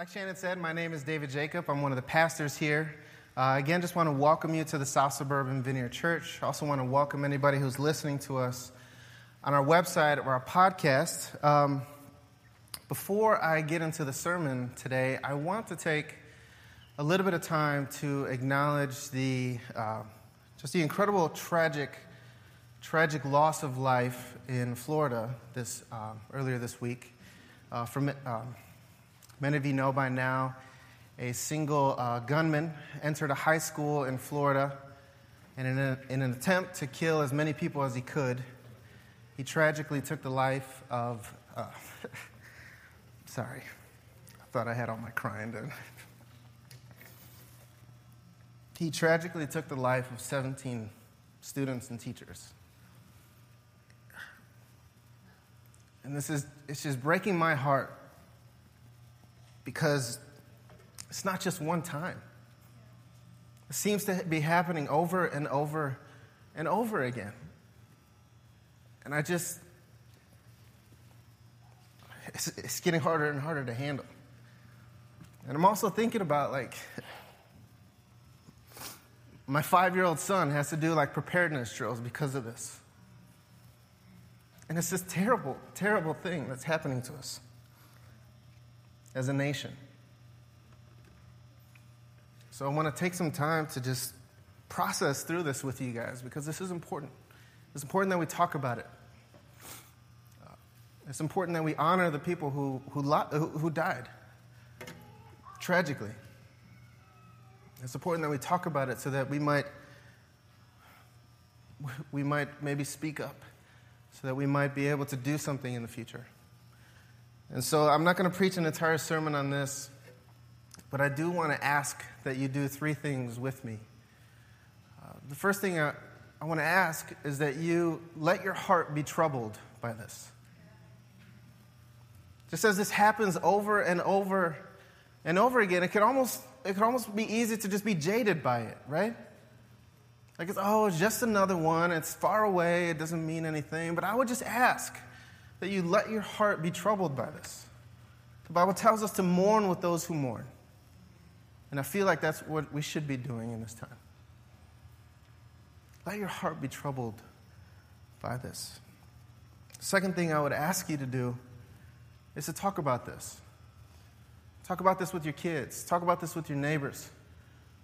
like Shannon said, my name is David Jacob. I'm one of the pastors here. Uh, again, just want to welcome you to the South Suburban Vineyard Church. Also want to welcome anybody who's listening to us on our website or our podcast. Um, before I get into the sermon today, I want to take a little bit of time to acknowledge the uh, just the incredible, tragic, tragic loss of life in Florida this uh, earlier this week. Uh, from um, Many of you know by now a single uh, gunman entered a high school in Florida, and in, a, in, an attempt to kill as many people as he could, he tragically took the life of. Uh, sorry, I thought I had all my crying done. he tragically took the life of 17 students and teachers. And this is, it's just breaking my heart because it's not just one time. It seems to be happening over and over and over again. And I just, it's, it's getting harder and harder to handle. And I'm also thinking about like, my five year old son has to do like preparedness drills because of this. And it's this terrible, terrible thing that's happening to us as a nation. So I want to take some time to just process through this with you guys because this is important. It's important that we talk about it. Uh, it's important that we honor the people who, who, who died tragically. It's important that we talk about it so that we might, we might maybe speak up, so that we might be able to do something in the future. And so I'm not going to preach an entire sermon on this, but I do want to ask that you do three things with me. Uh, the first thing I, I want to ask is that you let your heart be troubled by this. Just as this happens over and over and over again, it could almost, it could almost be easy to just be jaded by it, right? Like it's, oh, it's just another one. It's far away. It doesn't mean anything. But I would just ask that you let your heart be troubled by this. The Bible tells us to mourn with those who mourn. And I feel like that's what we should be doing in this time. Let your heart be troubled by this. Second thing I would ask you to do is to talk about this. Talk about this with your kids, talk about this with your neighbors,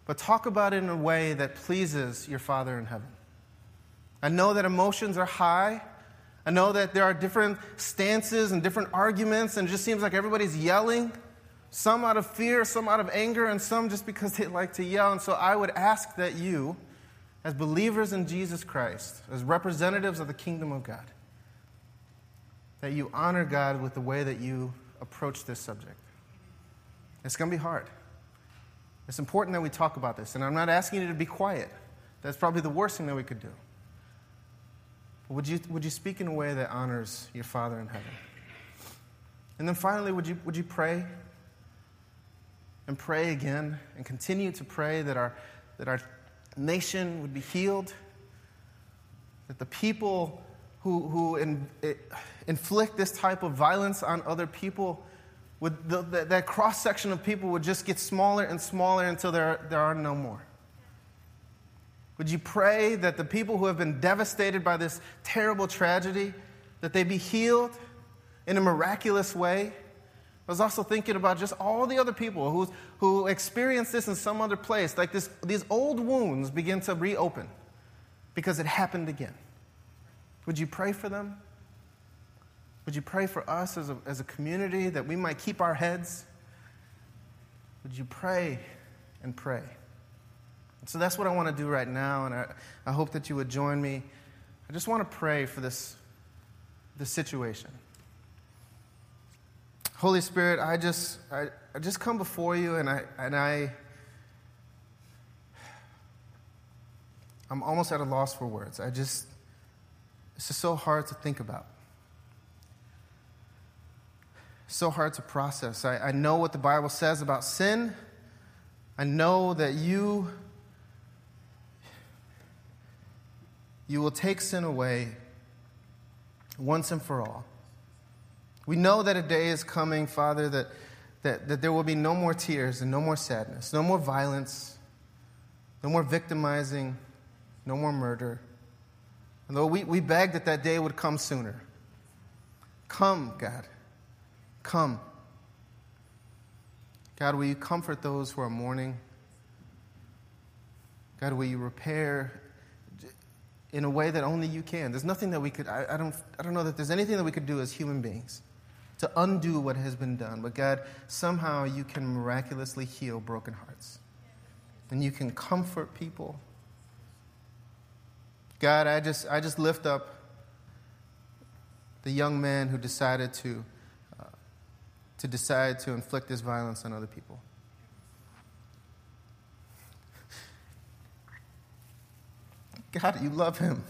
but talk about it in a way that pleases your Father in heaven. I know that emotions are high I know that there are different stances and different arguments, and it just seems like everybody's yelling, some out of fear, some out of anger, and some just because they like to yell. And so I would ask that you, as believers in Jesus Christ, as representatives of the kingdom of God, that you honor God with the way that you approach this subject. It's going to be hard. It's important that we talk about this. And I'm not asking you to be quiet. That's probably the worst thing that we could do. Would you, would you speak in a way that honors your Father in heaven? And then finally, would you, would you pray? And pray again and continue to pray that our, that our nation would be healed, that the people who, who in, inflict this type of violence on other people, would, the, the, that cross section of people would just get smaller and smaller until there, there are no more. Would you pray that the people who have been devastated by this terrible tragedy, that they be healed in a miraculous way? I was also thinking about just all the other people who, who experienced this in some other place. Like this, these old wounds begin to reopen because it happened again. Would you pray for them? Would you pray for us as a, as a community that we might keep our heads? Would you pray and pray? So that's what I want to do right now, and I, I hope that you would join me. I just want to pray for this, this situation. Holy Spirit, I just, I, I just come before you, and I, and I, I'm almost at a loss for words. I just, it's just so hard to think about. So hard to process. I, I know what the Bible says about sin. I know that you You will take sin away once and for all. We know that a day is coming, Father, that, that, that there will be no more tears and no more sadness, no more violence, no more victimizing, no more murder. And though we, we beg that that day would come sooner. Come, God. Come. God, will you comfort those who are mourning? God, will you repair in a way that only you can? There's nothing that we could, I, I, don't, I don't know that there's anything that we could do as human beings to undo what has been done. But God, somehow you can miraculously heal broken hearts. And you can comfort people. God, I just, I just lift up the young man who decided to, uh, to decide to inflict this violence on other people. God, you love him.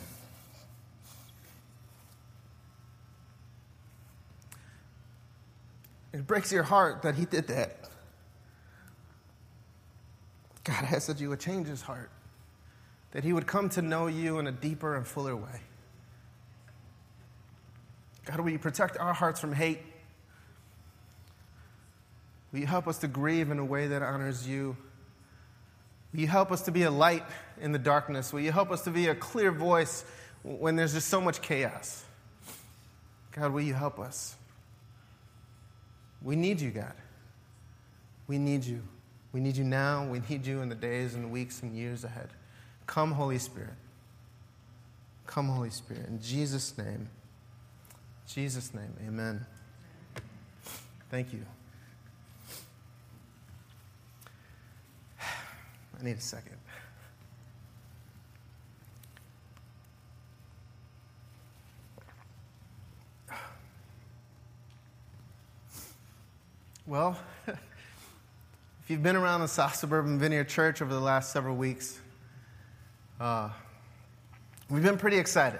It breaks your heart that he did that. God, I ask that you would change his heart, that he would come to know you in a deeper and fuller way. God, will you protect our hearts from hate? Will you help us to grieve in a way that honors you? Will you help us to be a light in the darkness? Will you help us to be a clear voice when there's just so much chaos? God, will you help us? We need you, God. We need you. We need you now. We need you in the days and weeks and years ahead. Come, Holy Spirit. Come, Holy Spirit. In Jesus' name. Jesus' name. Amen. Thank you. I need a second. Well, if you've been around the South Suburban Vineyard Church over the last several weeks, uh, we've been pretty excited.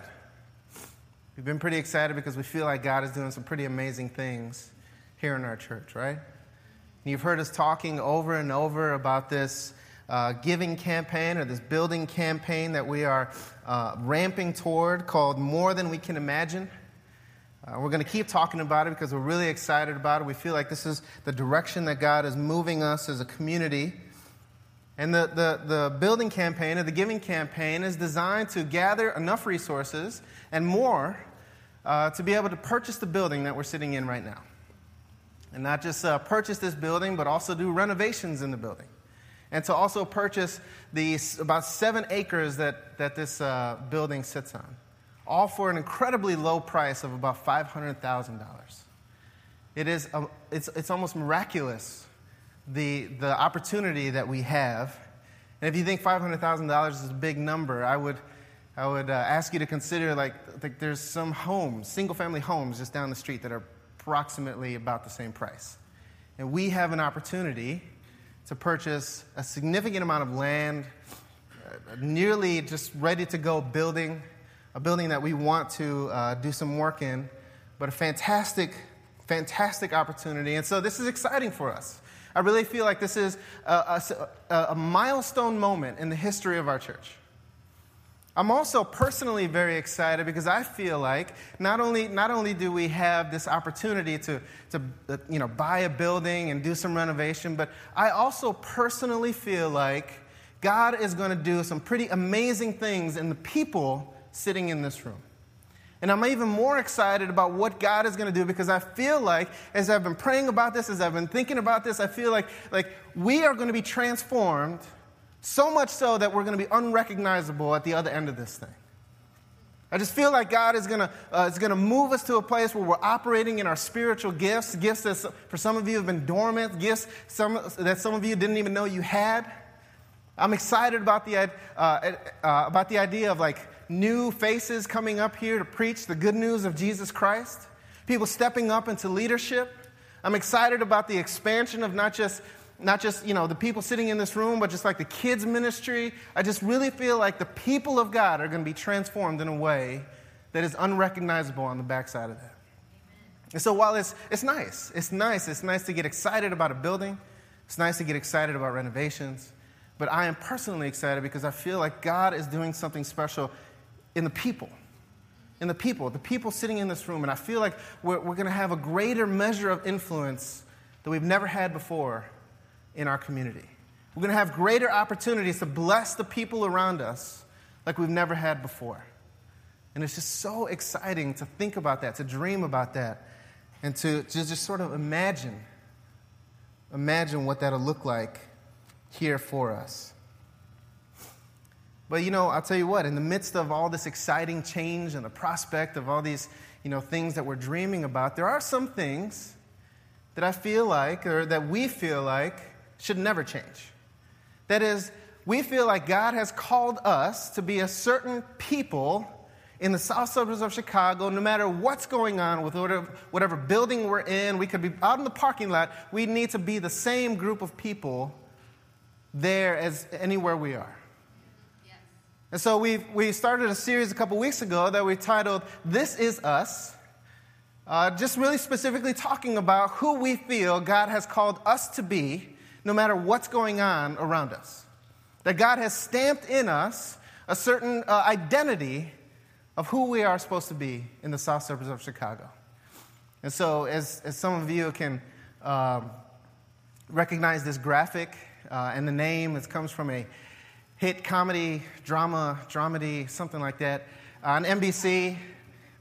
We've been pretty excited because we feel like God is doing some pretty amazing things here in our church, right? And you've heard us talking over and over about this uh, giving campaign or this building campaign that we are uh, ramping toward called More Than We Can Imagine. Uh, we're going to keep talking about it because we're really excited about it. We feel like this is the direction that God is moving us as a community. And the, the, the building campaign or the giving campaign is designed to gather enough resources and more uh, to be able to purchase the building that we're sitting in right now. And not just uh, purchase this building, but also do renovations in the building. And to also purchase the about seven acres that, that this uh, building sits on all for an incredibly low price of about $500,000. It is, a, it's, it's almost miraculous, the, the opportunity that we have. And if you think $500,000 is a big number, I would, I would uh, ask you to consider like, like there's some homes, single family homes just down the street that are approximately about the same price. And we have an opportunity to purchase a significant amount of land, uh, nearly just ready to go building a building that we want to uh, do some work in, but a fantastic, fantastic opportunity. And so this is exciting for us. I really feel like this is a, a, a milestone moment in the history of our church. I'm also personally very excited because I feel like not only, not only do we have this opportunity to, to you know, buy a building and do some renovation, but I also personally feel like God is going to do some pretty amazing things in the people sitting in this room. And I'm even more excited about what God is going to do because I feel like, as I've been praying about this, as I've been thinking about this, I feel like, like we are going to be transformed so much so that we're going to be unrecognizable at the other end of this thing. I just feel like God is going to, uh, is going to move us to a place where we're operating in our spiritual gifts, gifts that for some of you have been dormant, gifts some, that some of you didn't even know you had. I'm excited about the, uh, uh, about the idea of like new faces coming up here to preach the good news of Jesus Christ, people stepping up into leadership. I'm excited about the expansion of not just not just you know the people sitting in this room but just like the kids ministry i just really feel like the people of god are going to be transformed in a way that is unrecognizable on the backside of that and so while it's, it's nice it's nice it's nice to get excited about a building it's nice to get excited about renovations but i am personally excited because i feel like god is doing something special in the people. In the people, the people sitting in this room. And I feel like we're, we're going to have a greater measure of influence that we've never had before in our community. We're going to have greater opportunities to bless the people around us like we've never had before. And it's just so exciting to think about that, to dream about that, and to, to just sort of imagine, imagine what that'll look like here for us. But you know, I'll tell you what, in the midst of all this exciting change and the prospect of all these, you know, things that we're dreaming about, there are some things that I feel like, or that we feel like, should never change. That is, we feel like God has called us to be a certain people in the south suburbs of Chicago, no matter what's going on with whatever, whatever building we're in, we could be out in the parking lot, we need to be the same group of people there as anywhere we are. Yes. And so we we started a series a couple weeks ago that we titled This Is Us. Uh, just really specifically talking about who we feel God has called us to be no matter what's going on around us. That God has stamped in us a certain uh, identity of who we are supposed to be in the south suburbs of Chicago. And so, as, as some of you can um, recognize this graphic uh, and the name, it comes from a hit comedy, drama, dramedy, something like that. Uh, on NBC, uh,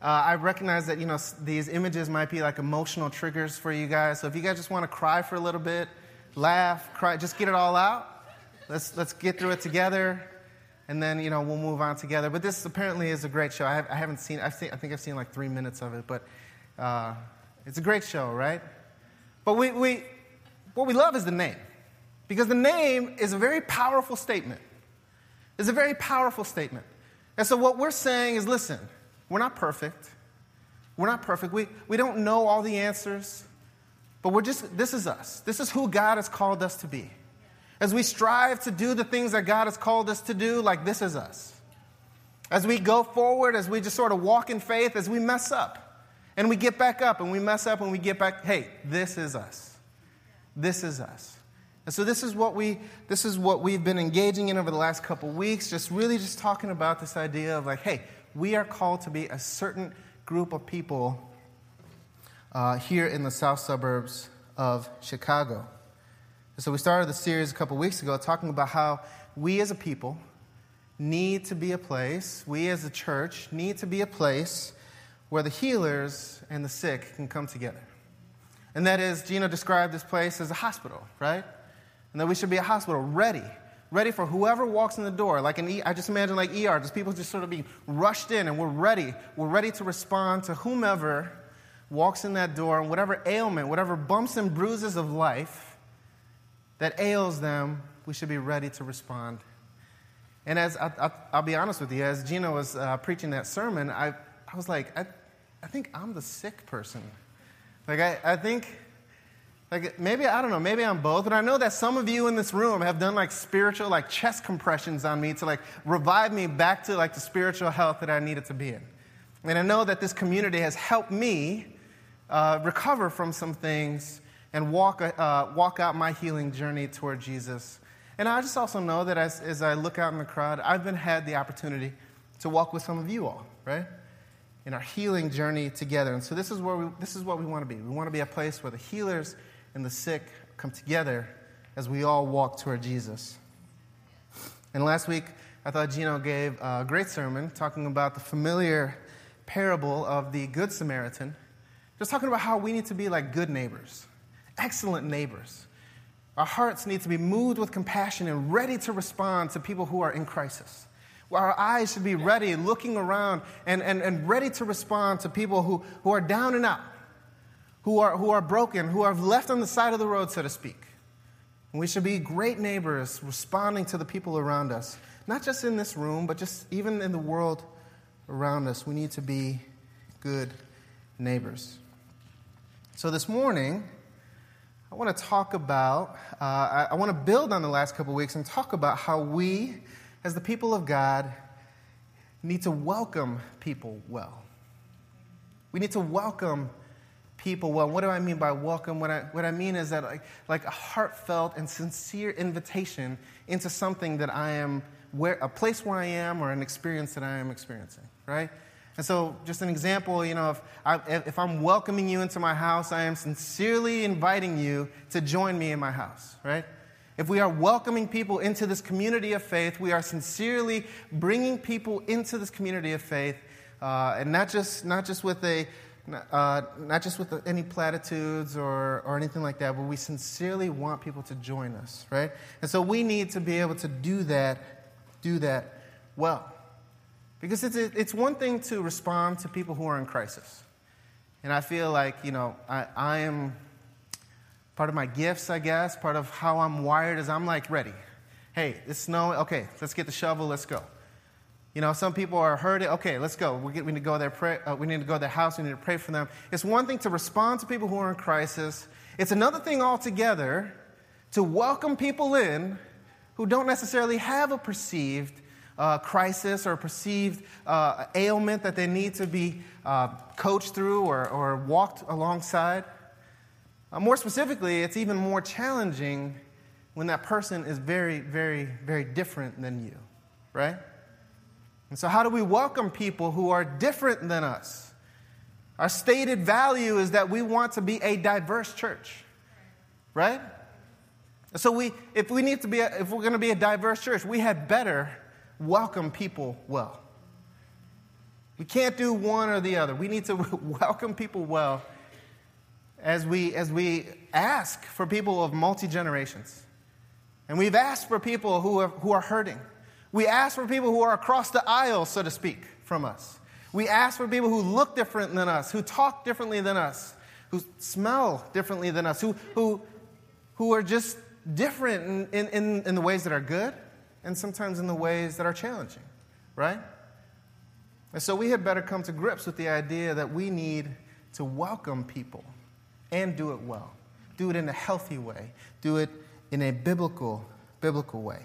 I recognize that you know these images might be like emotional triggers for you guys. So if you guys just want to cry for a little bit, laugh, cry, just get it all out. Let's, let's get through it together, and then, you know, we'll move on together. But this apparently is a great show. I, have, I haven't seen, I've seen, I think I've seen like three minutes of it, but uh, it's a great show, right? But we, we, what we love is the name, because the name is a very powerful statement. It's a very powerful statement. And so what we're saying is listen, we're not perfect. We're not perfect. We, we don't know all the answers. But we're just, this is us. This is who God has called us to be. As we strive to do the things that God has called us to do, like this is us. As we go forward, as we just sort of walk in faith, as we mess up and we get back up and we mess up and we get back, hey, this is us. This is us. And so this is what we this is what we've been engaging in over the last couple weeks, just really just talking about this idea of like, hey, we are called to be a certain group of people uh, here in the south suburbs of Chicago. So, we started the series a couple weeks ago talking about how we as a people need to be a place, we as a church need to be a place where the healers and the sick can come together. And that is, Gino described this place as a hospital, right? And that we should be a hospital ready, ready for whoever walks in the door. Like an e- I just imagine like ER, just people just sort of being rushed in, and we're ready. We're ready to respond to whomever walks in that door, and whatever ailment, whatever bumps and bruises of life that ails them, we should be ready to respond. And as I, will be honest with you, as Gina was uh, preaching that sermon, I, I was like, I, I think I'm the sick person. Like, I, I think, like, maybe, I don't know, maybe I'm both. But I know that some of you in this room have done like spiritual, like chest compressions on me to like revive me back to like the spiritual health that I needed to be in. And I know that this community has helped me uh, recover from some things and walk, uh, walk out my healing journey toward Jesus. And I just also know that as, as I look out in the crowd, I've been had the opportunity to walk with some of you all, right? In our healing journey together. And so this is, where we, this is what we want to be. We want to be a place where the healers and the sick come together as we all walk toward Jesus. And last week, I thought Gino gave a great sermon talking about the familiar parable of the Good Samaritan just talking about how we need to be like good neighbors, excellent neighbors. Our hearts need to be moved with compassion and ready to respond to people who are in crisis. Our eyes should be ready, looking around, and, and, and ready to respond to people who, who are down and out, who are, who are broken, who are left on the side of the road, so to speak. And we should be great neighbors responding to the people around us, not just in this room, but just even in the world around us. We need to be good neighbors. So this morning, I want to talk about, uh, I, I want to build on the last couple weeks and talk about how we, as the people of God, need to welcome people well. We need to welcome people well. What do I mean by welcome? What I, what I mean is that like, like a heartfelt and sincere invitation into something that I am, where, a place where I am or an experience that I am experiencing, right? And so, just an example, you know, if, I, if I'm welcoming you into my house, I am sincerely inviting you to join me in my house, right? If we are welcoming people into this community of faith, we are sincerely bringing people into this community of faith, uh, and not just, not just with a, uh, not just with any platitudes or, or anything like that, but we sincerely want people to join us, right? And so we need to be able to do that, do that well. Because it's, it's one thing to respond to people who are in crisis. And I feel like, you know, I, I am part of my gifts, I guess, part of how I'm wired is I'm like ready. Hey, it's snowing. Okay, let's get the shovel. Let's go. You know, some people are hurting. Okay, let's go. We, get, we need to go there. Pray, uh, we need to go to their house. We need to pray for them. It's one thing to respond to people who are in crisis. It's another thing altogether to welcome people in who don't necessarily have a perceived uh, crisis or perceived uh, ailment that they need to be uh, coached through or, or walked alongside. Uh, more specifically, it's even more challenging when that person is very, very, very different than you, right? And so, how do we welcome people who are different than us? Our stated value is that we want to be a diverse church, right? So we, if we need to be, a, if we're going to be a diverse church, we had better welcome people well. We can't do one or the other. We need to welcome people well as we, as we ask for people of multi generations. And we've asked for people who are, who are hurting. We ask for people who are across the aisle, so to speak, from us. We ask for people who look different than us, who talk differently than us, who smell differently than us, who, who, who are just different in, in, in the ways that are good and sometimes in the ways that are challenging, right? And so we had better come to grips with the idea that we need to welcome people and do it well. Do it in a healthy way. Do it in a biblical, biblical way.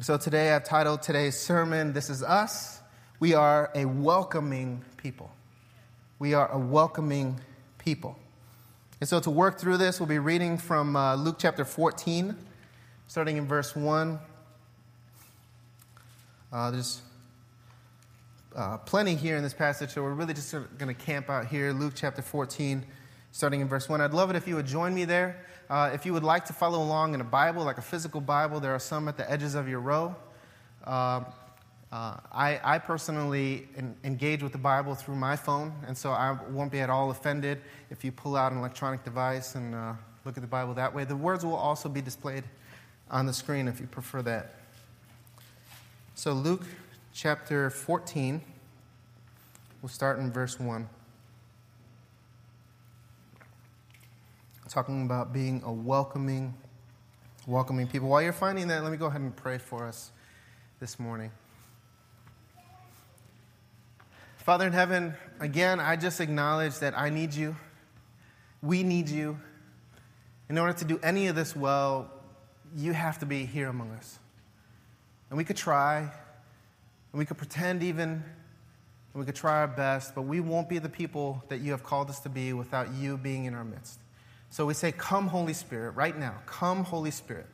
So today I've titled today's sermon, This is Us. We are a welcoming people. We are a welcoming people. And so to work through this, we'll be reading from uh, Luke chapter 14 starting in verse 1. Uh, there's uh, plenty here in this passage, so we're really just going to camp out here. Luke chapter 14, starting in verse 1. I'd love it if you would join me there. Uh, if you would like to follow along in a Bible, like a physical Bible, there are some at the edges of your row. Uh, uh, I, I, personally engage with the Bible through my phone, and so I won't be at all offended if you pull out an electronic device and uh, look at the Bible that way. The words will also be displayed on the screen if you prefer that. So, Luke chapter 14, we'll start in verse 1. Talking about being a welcoming, welcoming people. While you're finding that, let me go ahead and pray for us this morning. Father in heaven, again, I just acknowledge that I need you. We need you. In order to do any of this well, you have to be here among us. And we could try, and we could pretend even, and we could try our best, but we won't be the people that you have called us to be without you being in our midst. So we say, Come, Holy Spirit, right now. Come, Holy Spirit.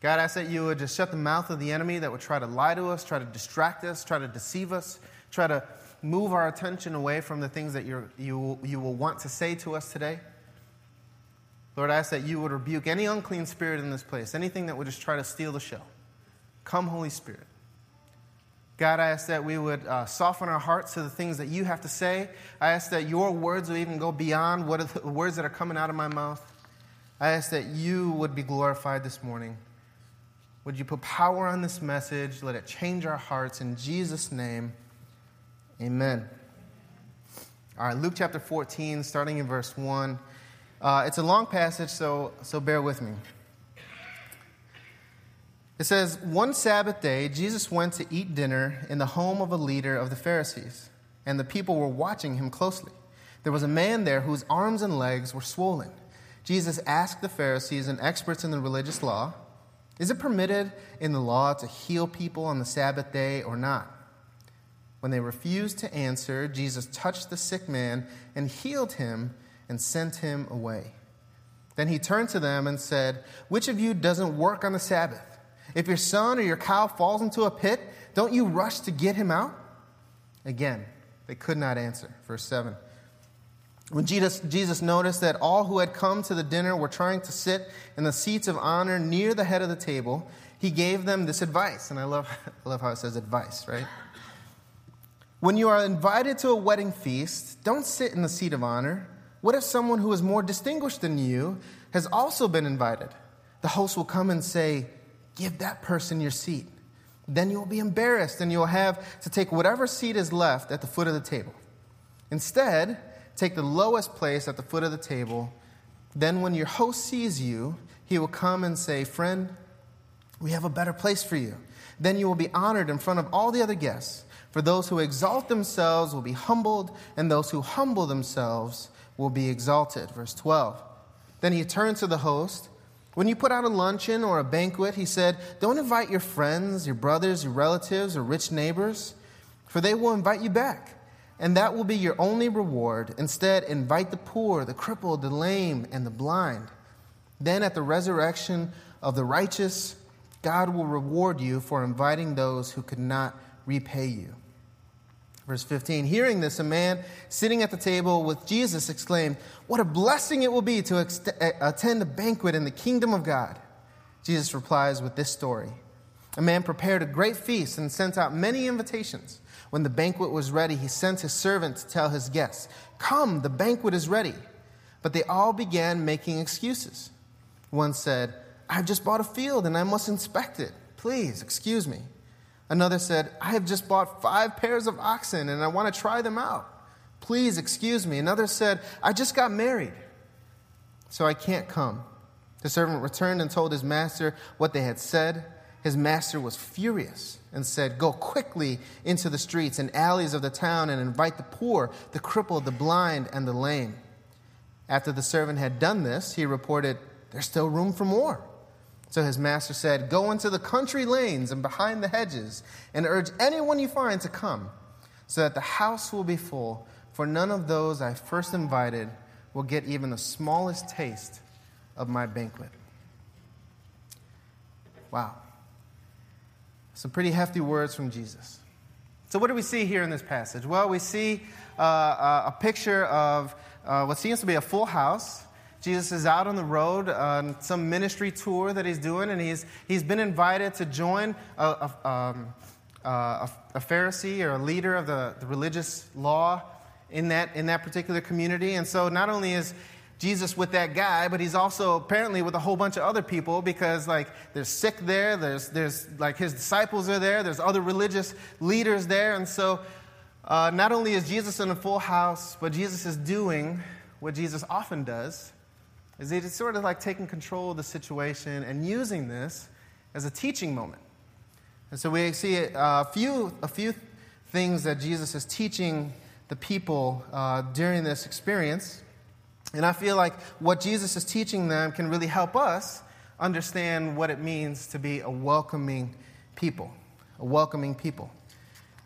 God, I ask that you would just shut the mouth of the enemy that would try to lie to us, try to distract us, try to deceive us, try to move our attention away from the things that you you, you will want to say to us today. Lord, I ask that you would rebuke any unclean spirit in this place, anything that would just try to steal the show. Come, Holy Spirit. God, I ask that we would uh, soften our hearts to the things that you have to say. I ask that your words will even go beyond what are the words that are coming out of my mouth. I ask that you would be glorified this morning. Would you put power on this message? Let it change our hearts. In Jesus' name, amen. All right, Luke chapter 14, starting in verse 1. Uh, it's a long passage, so, so bear with me. It says, One Sabbath day, Jesus went to eat dinner in the home of a leader of the Pharisees, and the people were watching him closely. There was a man there whose arms and legs were swollen. Jesus asked the Pharisees and experts in the religious law, Is it permitted in the law to heal people on the Sabbath day or not? When they refused to answer, Jesus touched the sick man and healed him and sent him away. Then he turned to them and said, Which of you doesn't work on the Sabbath? If your son or your cow falls into a pit, don't you rush to get him out? Again, they could not answer. Verse 7. When Jesus, Jesus noticed that all who had come to the dinner were trying to sit in the seats of honor near the head of the table, he gave them this advice. And I love, I love how it says advice, right? When you are invited to a wedding feast, don't sit in the seat of honor. What if someone who is more distinguished than you has also been invited? The host will come and say, Give that person your seat. Then you'll be embarrassed and you'll have to take whatever seat is left at the foot of the table. Instead, take the lowest place at the foot of the table. Then, when your host sees you, he will come and say, Friend, we have a better place for you. Then you will be honored in front of all the other guests. For those who exalt themselves will be humbled, and those who humble themselves will be exalted. Verse 12. Then he turned to the host when you put out a luncheon or a banquet, he said, don't invite your friends, your brothers, your relatives, or rich neighbors, for they will invite you back. And that will be your only reward. Instead, invite the poor, the crippled, the lame, and the blind. Then, at the resurrection of the righteous, God will reward you for inviting those who could not repay you. Verse 15 Hearing this, a man sitting at the table with Jesus exclaimed, What a blessing it will be to ex- attend a banquet in the kingdom of God. Jesus replies with this story A man prepared a great feast and sent out many invitations. When the banquet was ready, he sent his servant to tell his guests, Come, the banquet is ready. But they all began making excuses. One said, I've just bought a field and I must inspect it. Please, excuse me. Another said, I have just bought five pairs of oxen and I want to try them out. Please excuse me. Another said, I just got married, so I can't come. The servant returned and told his master what they had said. His master was furious and said, Go quickly into the streets and alleys of the town and invite the poor, the crippled, the blind, and the lame. After the servant had done this, he reported, There's still room for more. So his master said, Go into the country lanes and behind the hedges, and urge anyone you find to come, so that the house will be full. For none of those I first invited will get even the smallest taste of my banquet. Wow. Some pretty hefty words from Jesus. So, what do we see here in this passage? Well, we see uh, uh a picture of uh, what seems to be a full house. Jesus is out on the road on some ministry tour that he's doing, and he's, he's been invited to join a, a, um, a, a Pharisee or a leader of the, the religious law in that, in that particular community. And so not only is Jesus with that guy, but he's also apparently with a whole bunch of other people because like there's sick there, there's there's like his disciples are there, there's other religious leaders there, and so uh, not only is Jesus in a full house, but Jesus is doing what Jesus often does, is he's sort of like taking control of the situation and using this as a teaching moment. And so we see a few, a few things that Jesus is teaching the people uh, during this experience. And I feel like what Jesus is teaching them can really help us understand what it means to be a welcoming people. A welcoming people.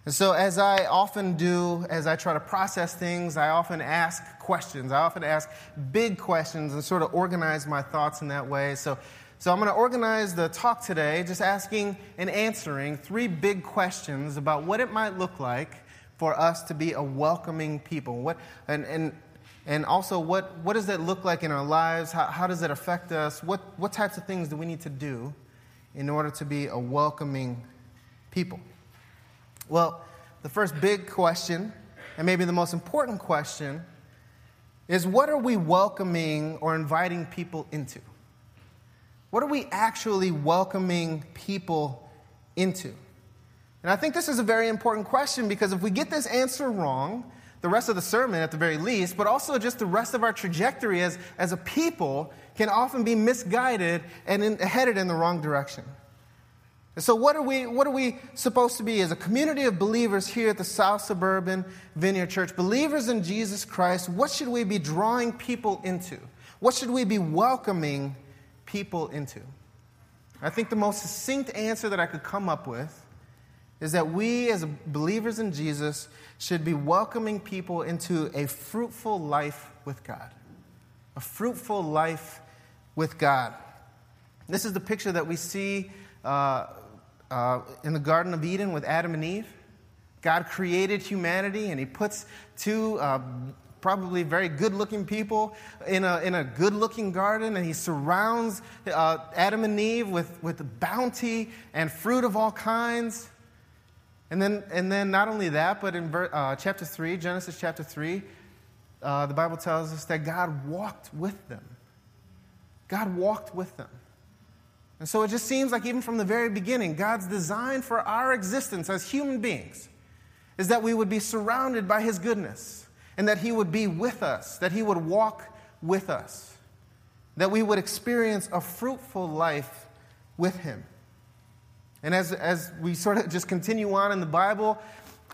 And so, as I often do, as I try to process things, I often ask questions. I often ask big questions and sort of organize my thoughts in that way. So, so I'm going to organize the talk today just asking and answering three big questions about what it might look like for us to be a welcoming people. What, and, and, and also, what, what does that look like in our lives? How, how does it affect us? What, what types of things do we need to do in order to be a welcoming people? Well, the first big question, and maybe the most important question, is what are we welcoming or inviting people into? What are we actually welcoming people into? And I think this is a very important question because if we get this answer wrong, the rest of the sermon at the very least, but also just the rest of our trajectory as, as a people can often be misguided and in, headed in the wrong direction. So, what are, we, what are we supposed to be as a community of believers here at the South Suburban Vineyard Church? Believers in Jesus Christ, what should we be drawing people into? What should we be welcoming people into? I think the most succinct answer that I could come up with is that we, as believers in Jesus, should be welcoming people into a fruitful life with God. A fruitful life with God. This is the picture that we see uh, uh, in the Garden of Eden with Adam and Eve. God created humanity and He puts two uh, probably very good looking people in a, in a good looking garden, and He surrounds uh, Adam and Eve with, with bounty and fruit of all kinds. And then, and then not only that, but in uh, chapter 3, Genesis chapter 3, uh, the Bible tells us that God walked with them. God walked with them. And so it just seems like even from the very beginning, God's design for our existence as human beings is that we would be surrounded by His goodness and that He would be with us, that He would walk with us, that we would experience a fruitful life with Him. And as, as we sort of just continue on in the Bible,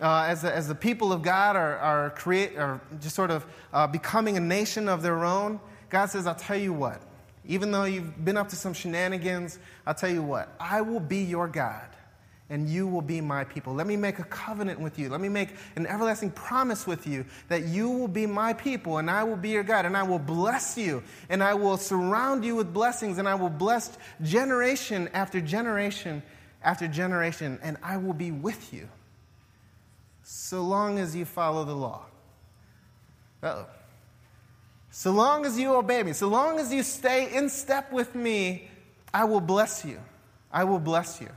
uh, as, the, as the people of God are, are, create, are just sort of uh, becoming a nation of their own, God says, I'll tell you what, even though you've been up to some shenanigans, I'll tell you what, I will be your God and you will be my people. Let me make a covenant with you. Let me make an everlasting promise with you that you will be my people and I will be your God and I will bless you and I will surround you with blessings and I will bless generation after generation after generation and I will be with you so long as you follow the law. oh So long as you obey me, so long as you stay in step with me, I will bless you. I will bless you.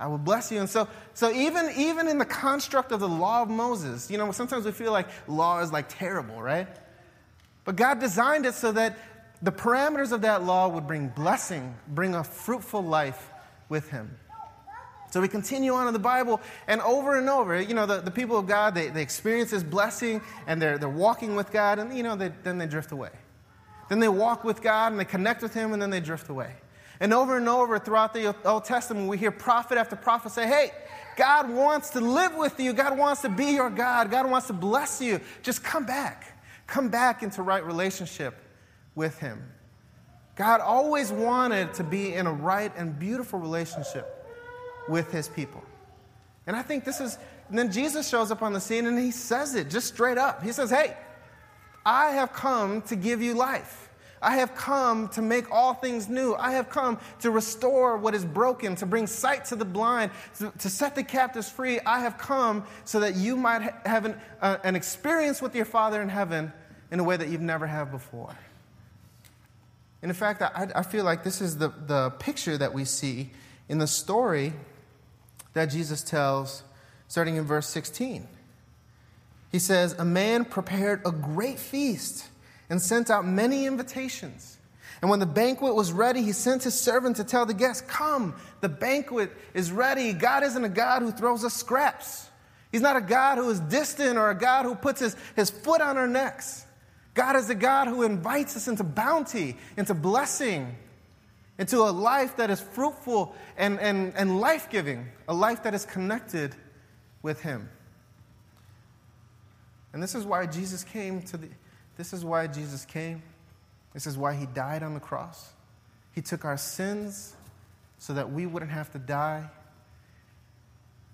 I will bless you. And so, so even, even in the construct of the law of Moses, you know, sometimes we feel like law is like terrible, right? But God designed it so that the parameters of that law would bring blessing, bring a fruitful life with Him. So we continue on in the Bible, and over and over, you know, the, the people of God, they, they experience this blessing, and they're, they're walking with God, and, you know, they, then they drift away. Then they walk with God, and they connect with Him, and then they drift away. And over and over throughout the Old Testament, we hear prophet after prophet say, hey, God wants to live with you. God wants to be your God. God wants to bless you. Just come back. Come back into right relationship with Him. God always wanted to be in a right and beautiful relationship with His people. And I think this is, and then Jesus shows up on the scene and He says it just straight up. He says, Hey, I have come to give you life. I have come to make all things new. I have come to restore what is broken, to bring sight to the blind, to, to set the captives free. I have come so that you might ha- have an, uh, an experience with your Father in heaven in a way that you've never had before. And in fact, I, I feel like this is the, the picture that we see in the story that Jesus tells, starting in verse 16. He says, A man prepared a great feast and sent out many invitations. And when the banquet was ready, he sent his servant to tell the guests, Come, the banquet is ready. God isn't a God who throws us scraps. He's not a God who is distant or a God who puts his, his foot on our necks. God is a God who invites us into bounty, into blessing, into a life that is fruitful and, and, and life giving, a life that is connected with Him. And this is why Jesus came to the, this is why Jesus came. This is why he died on the cross. He took our sins so that we wouldn't have to die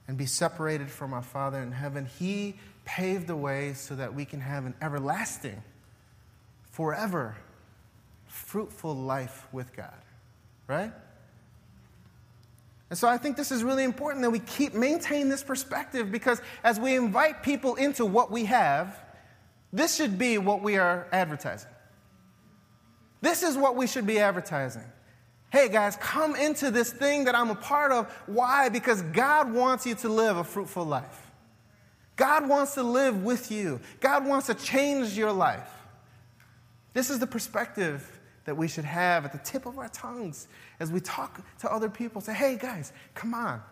and be separated from our Father in heaven. He paved the way so that we can have an everlasting, forever, fruitful life with God. Right? And so I think this is really important that we keep maintain this perspective because as we invite people into what we have, this should be what we are advertising. This is what we should be advertising. Hey guys, come into this thing that I'm a part of. Why? Because God wants you to live a fruitful life. God wants to live with you. God wants to change your life. This is the perspective that we should have at the tip of our tongues as we talk to other people. Say, hey guys, come on.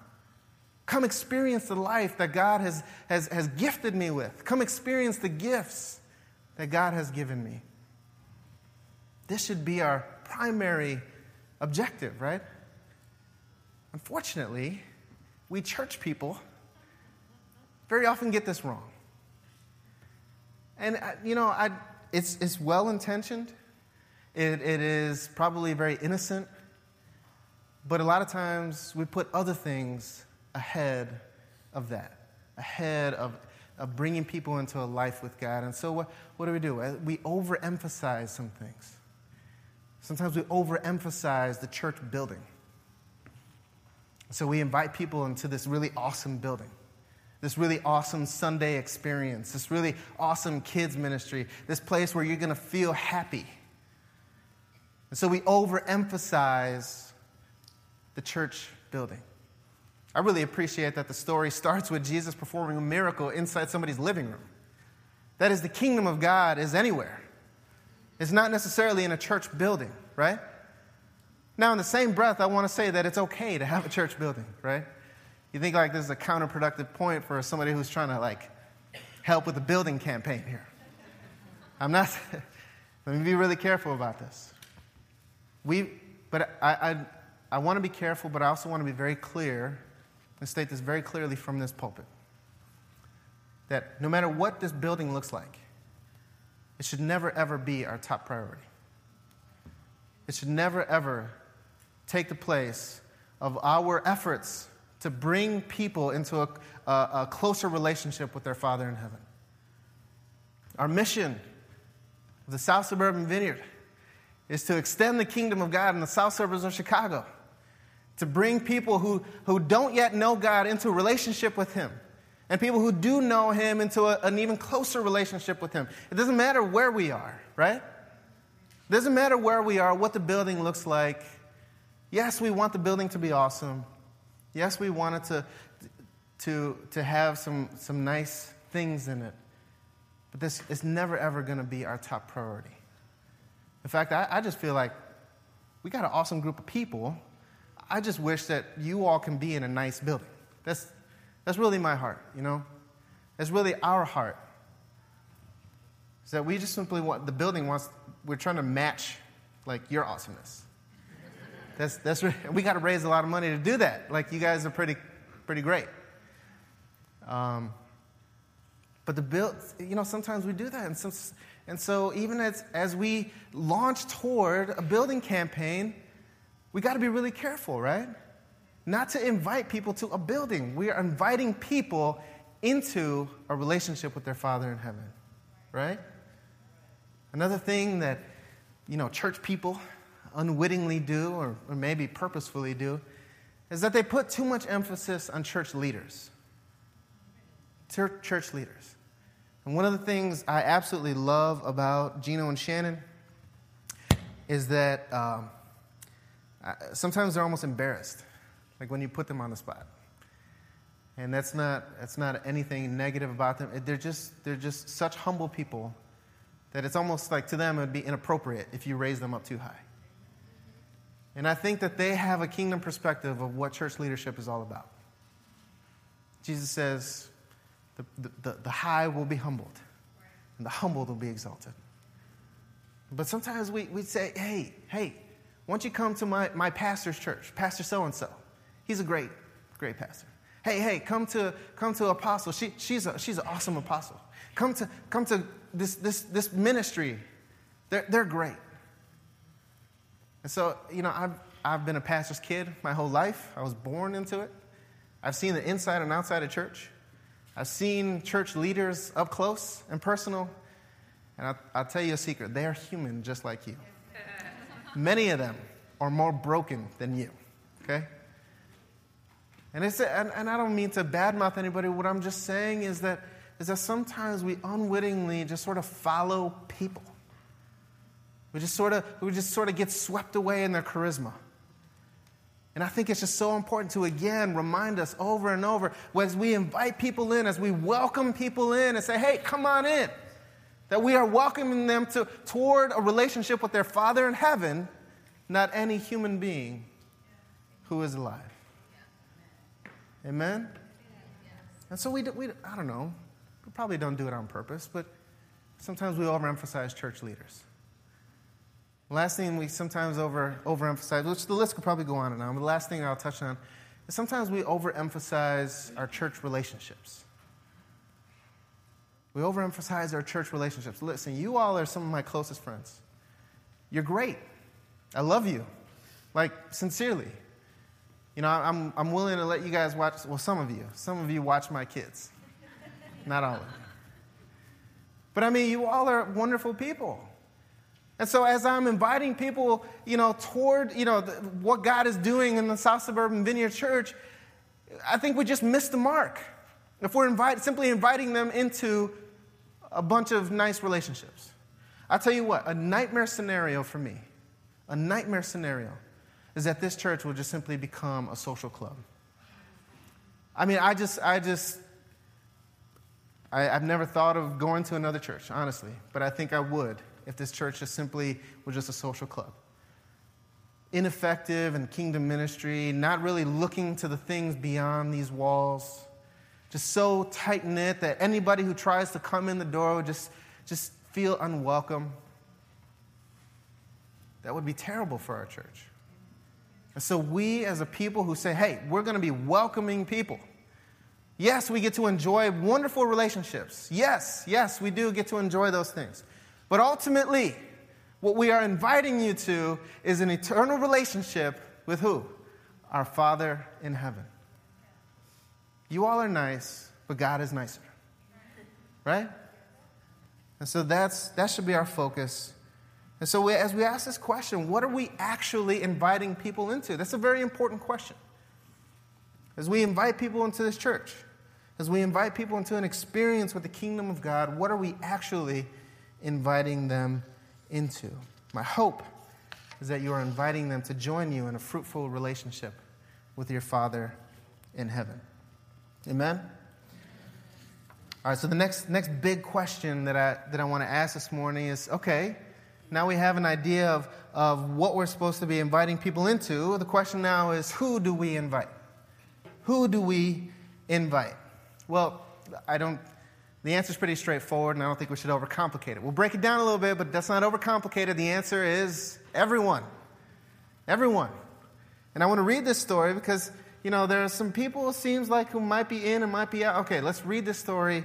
Come experience the life that God has, has, has gifted me with. Come experience the gifts that God has given me. This should be our primary objective, right? Unfortunately, we church people very often get this wrong. And, uh, you know, I, it's, it's well intentioned, it, it is probably very innocent, but a lot of times we put other things ahead of that, ahead of, of bringing people into a life with God. And so, what, what do we do? Uh, we overemphasize some things. Sometimes we overemphasize the church building. So we invite people into this really awesome building, this really awesome Sunday experience, this really awesome kids' ministry, this place where you're going to feel happy. And so we overemphasize the church building. I really appreciate that the story starts with Jesus performing a miracle inside somebody's living room. That is, the kingdom of God is anywhere. It's not necessarily in a church building, right? Now, in the same breath, I want to say that it's okay to have a church building, right? You think like this is a counterproductive point for somebody who's trying to like help with the building campaign here. I'm not, let me be really careful about this. We, but I, I, I want to be careful, but I also want to be very clear and state this very clearly from this pulpit that no matter what this building looks like, it should never ever be our top priority. It should never ever take the place of our efforts to bring people into a, a, a closer relationship with their Father in heaven. Our mission of the South Suburban Vineyard is to extend the kingdom of God in the south suburbs of Chicago, to bring people who, who don't yet know God into a relationship with Him, and people who do know Him into a, an even closer relationship with Him. It doesn't matter where we are, right? It doesn't matter where we are, what the building looks like. Yes, we want the building to be awesome. Yes, we want it to, to, to have some, some nice things in it. But this is never, ever going to be our top priority. In fact, I, I just feel like we got an awesome group of people. I just wish that you all can be in a nice building. That's, that's really my heart, you know? That's really our heart. Is that we just simply want, the building wants, we're trying to match like your awesomeness. That's, that's, we got to raise a lot of money to do that. Like, you guys are pretty, pretty great. Um, but the build, you know, sometimes we do that. And and so, even as, as we launch toward a building campaign, we got to be really careful, right? Not to invite people to a building. We are inviting people into a relationship with their Father in heaven, right? Another thing that, you know, church people unwittingly do, or, or maybe purposefully do, is that they put too much emphasis on church leaders. Church leaders. And one of the things I absolutely love about Gino and Shannon is that um, sometimes they're almost embarrassed, like when you put them on the spot. And that's not, that's not anything negative about them. They're just, they're just such humble people that it's almost like to them it would be inappropriate if you raise them up too high. And I think that they have a kingdom perspective of what church leadership is all about. Jesus says, the, the, the high will be humbled, and the humbled will be exalted. But sometimes we, we say, hey, hey, why don't you come to my, my pastor's church, Pastor so and so? He's a great, great pastor. Hey, hey, come to, come to Apostle. She, she's, a, she's an awesome apostle. Come to, come to this, this, this ministry. They're, they're great. And so, you know, I've, I've been a pastor's kid my whole life. I was born into it. I've seen the inside and outside of church. I've seen church leaders up close and personal, and I'll, I'll tell you a secret they are human just like you. Many of them are more broken than you, okay? And, it's, and, and I don't mean to badmouth anybody. What I'm just saying is that, is that sometimes we unwittingly just sort of follow people. We just sort of, we just sort of get swept away in their charisma. And I think it's just so important to again remind us over and over as we invite people in, as we welcome people in and say, hey, come on in, that we are welcoming them to, toward a relationship with their Father in heaven, not any human being who is alive. Amen? And so we, we, I don't know, we probably don't do it on purpose, but sometimes we overemphasize church leaders. Last thing we sometimes over, overemphasize, which the list could probably go on and on, but the last thing I'll touch on is sometimes we overemphasize our church relationships. We overemphasize our church relationships. Listen, you all are some of my closest friends. You're great. I love you. Like, sincerely. You know, I'm, I'm willing to let you guys watch, well, some of you, some of you watch my kids. Not all of you. But I mean, you all are wonderful people. And so as I'm inviting people, you know, toward, you know, the, what God is doing in the South Suburban Vineyard Church, I think we just missed the mark. If we're invite, simply inviting them into a bunch of nice relationships. I'll tell you what, a nightmare scenario for me, a nightmare scenario, is that this church will just simply become a social club. I mean, I just, I just, I, have never thought of going to another church, honestly, but I think I would if this church just simply was just a social club. Ineffective in kingdom ministry, not really looking to the things beyond these walls, just so tight knit that anybody who tries to come in the door would just, just feel unwelcome. That would be terrible for our church. And so, we as a people who say, hey, we're going to be welcoming people. Yes, we get to enjoy wonderful relationships. Yes, yes, we do get to enjoy those things. But ultimately, what we are inviting you to is an eternal relationship with who? Our Father in heaven. You all are nice, but God is nicer. Right? And so that's, that should be our focus. And so we, as we ask this question, what are we actually inviting people into? That's a very important question. As we invite people into this church, as we invite people into an experience with the kingdom of God, what are we actually inviting them into? My hope is that you are inviting them to join you in a fruitful relationship with your Father in heaven. Amen? All right, so the next, next big question that I, that I want to ask this morning is okay, now we have an idea of, of what we're supposed to be inviting people into. The question now is who do we invite? Who do we invite? Well, I don't, the answer is pretty straightforward, and I don't think we should overcomplicate it. We'll break it down a little bit, but that's not overcomplicated. The answer is everyone. Everyone. And I want to read this story because you know, there are some people, it seems like, who might be in and might be out. Okay, let's read this story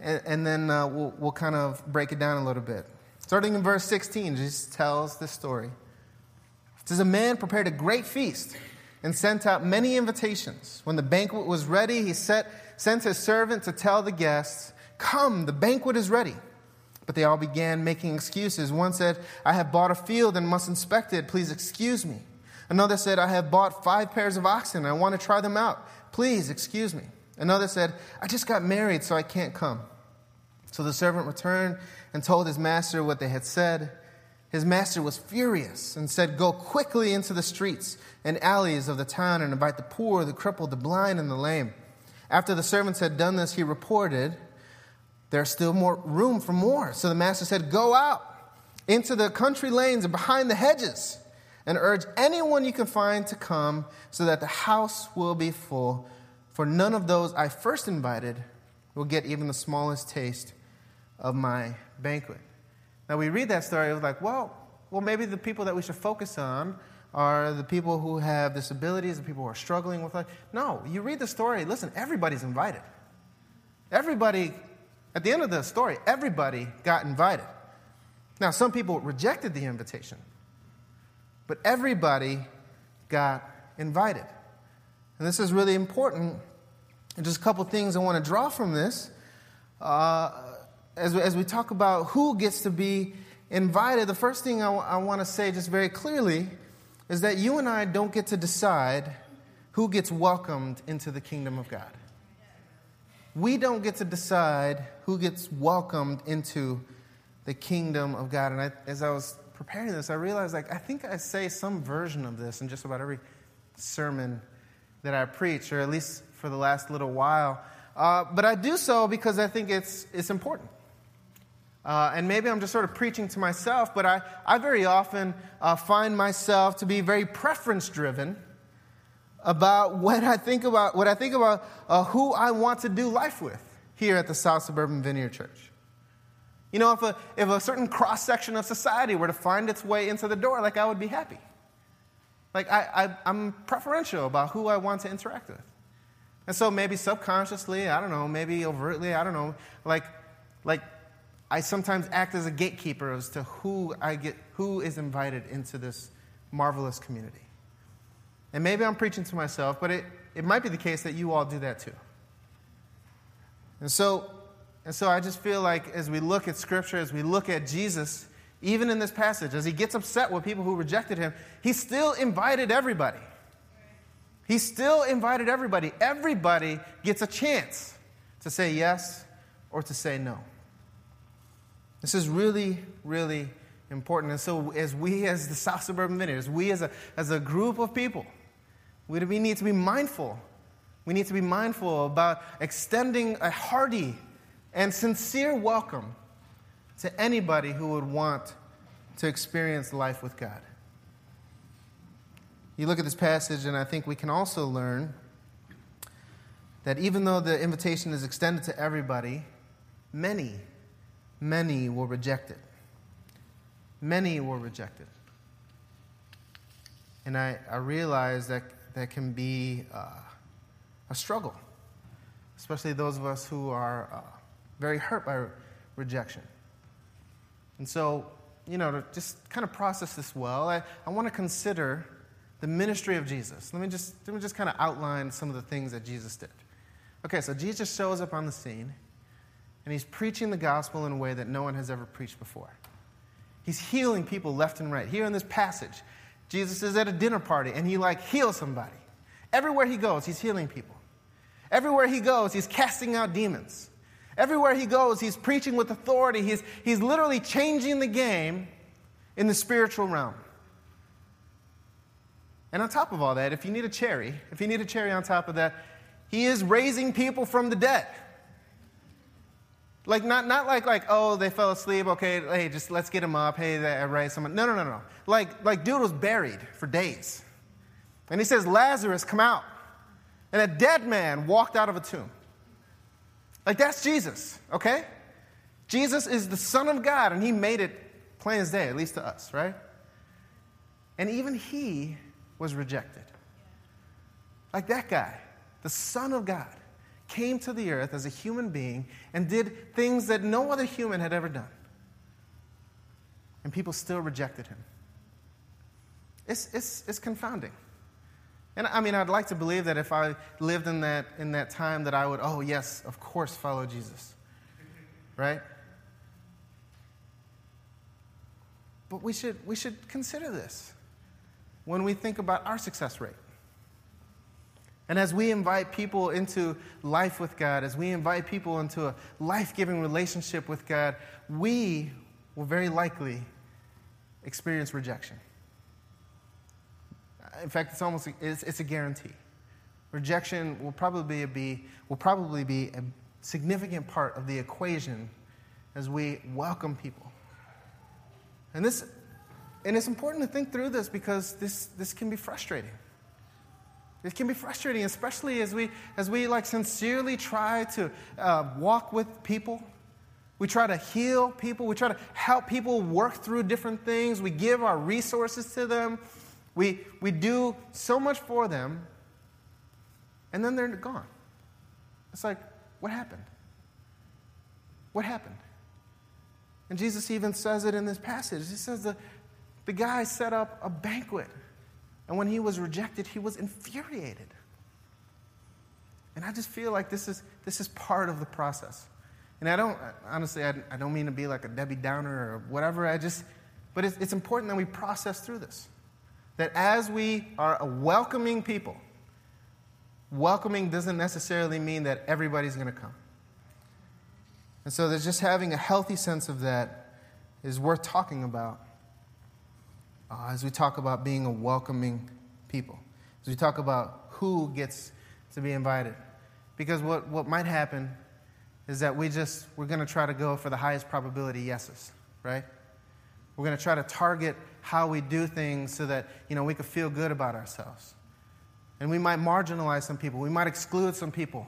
and, and then uh, we'll, we'll kind of break it down a little bit. Starting in verse 16, Jesus tells this story. It says, A man prepared a great feast and sent out many invitations. When the banquet was ready, he set, sent his servant to tell the guests, Come, the banquet is ready. But they all began making excuses. One said, I have bought a field and must inspect it. Please excuse me. Another said, I have bought five pairs of oxen. and I want to try them out. Please excuse me. Another said, I just got married, so I can't come. So the servant returned and told his master what they had said. His master was furious and said, Go quickly into the streets and alleys of the town and invite the poor, the crippled, the blind, and the lame. After the servants had done this, he reported, There's still more room for more. So the master said, Go out into the country lanes and behind the hedges and urge anyone you can find to come so that the house will be full. For none of those I first invited will get even the smallest taste of my banquet. Now we read that story, it was like, well, well, maybe the people that we should focus on are the people who have disabilities, the people who are struggling with life. No, you read the story, listen, everybody's invited. Everybody, at the end of the story, everybody got invited. Now, some people rejected the invitation. But everybody got invited. And this is really important. And just a couple things I want to draw from this. Uh, as, we, as we talk about who gets to be invited, the first thing I, w- I want to say just very clearly is that you and I don't get to decide who gets welcomed into the kingdom of God. We don't get to decide who gets welcomed into the kingdom of God. And I, as I was preparing this, I realized like I think I say some version of this in just about every sermon that I preach, or at least for the last little while. Uh, but I do so because I think it's, it's important. Uh, and maybe I'm just sort of preaching to myself, but I, I very often uh, find myself to be very preference driven about what I think about, what I think about uh, who I want to do life with here at the South Suburban Vineyard Church. You know, if a, if a certain cross section of society were to find its way into the door, like I would be happy. Like I, I, am preferential about who I want to interact with. And so maybe subconsciously, I don't know, maybe overtly, I don't know, like, like I sometimes act as a gatekeeper as to who I get, who is invited into this marvelous community. And maybe I'm preaching to myself, but it, it might be the case that you all do that too. And so and so I just feel like as we look at Scripture, as we look at Jesus even in this passage, as he gets upset with people who rejected him, he still invited everybody. He still invited everybody. Everybody gets a chance to say yes or to say no. This is really, really important. And so, as we, as the South Suburban Vineyard, we as a, as a group of people, we need to be mindful. We need to be mindful about extending a hearty and sincere welcome to anybody who would want to experience life with God. You look at this passage, and I think we can also learn that even though the invitation is extended to everybody, many, many will reject it. Many will reject it. And I, I realize that that can be uh, a struggle, especially those of us who are uh, very hurt by rejection. And so, you know, to just kind of process this well, I, I want to consider the ministry of Jesus. Let me just, let me just kind of outline some of the things that Jesus did. Okay, so Jesus shows up on the scene, and he's preaching the gospel in a way that no one has ever preached before. He's healing people left and right. Here in this passage, Jesus is at a dinner party, and he like heals somebody. Everywhere he goes, he's healing people. Everywhere he goes, he's casting out demons. Everywhere he goes, he's preaching with authority. He's, he's literally changing the game in the spiritual realm. And on top of all that, if you need a cherry, if you need a cherry on top of that, he is raising people from the dead. Like, not, not like, like, oh, they fell asleep, okay, hey, just let's get them up, hey, they raised someone. No, no, no, no. Like, like, dude was buried for days. And he says, Lazarus, come out. And a dead man walked out of a tomb. Like, that's Jesus, okay? Jesus is the Son of God, and He made it plain as day, at least to us, right? And even He was rejected. Like that guy, the Son of God, came to the earth as a human being and did things that no other human had ever done. And people still rejected him. It's, it's, it's confounding. And I mean, I'd like to believe that if I lived in that, in that time, that I would, oh, yes, of course, follow Jesus. Right? But we should, we should consider this when we think about our success rate. And as we invite people into life with God, as we invite people into a life giving relationship with God, we will very likely experience rejection. In fact, it's almost it's, it's a guarantee. Rejection will probably be will probably be a significant part of the equation as we welcome people. And this and it's important to think through this because this, this can be frustrating. It can be frustrating, especially as we, as we like sincerely try to uh, walk with people. We try to heal people. We try to help people work through different things. We give our resources to them. We, we do so much for them, and then they're gone. It's like, what happened? What happened? And Jesus even says it in this passage. He says the, the guy set up a banquet, and when he was rejected, he was infuriated. And I just feel like this is, this is part of the process. And I don't, honestly, I, I don't mean to be like a Debbie Downer or whatever. I just, but it's, it's important that we process through this. That as we are a welcoming people, welcoming doesn't necessarily mean that everybody's going to come. And so there's just having a healthy sense of that is worth talking about uh, as we talk about being a welcoming people, as we talk about who gets to be invited. Because what, what might happen is that we just, we're going to try to go for the highest probability yeses, right? We're going to try to target how we do things so that, you know, we could feel good about ourselves. And we might marginalize some people. We might exclude some people.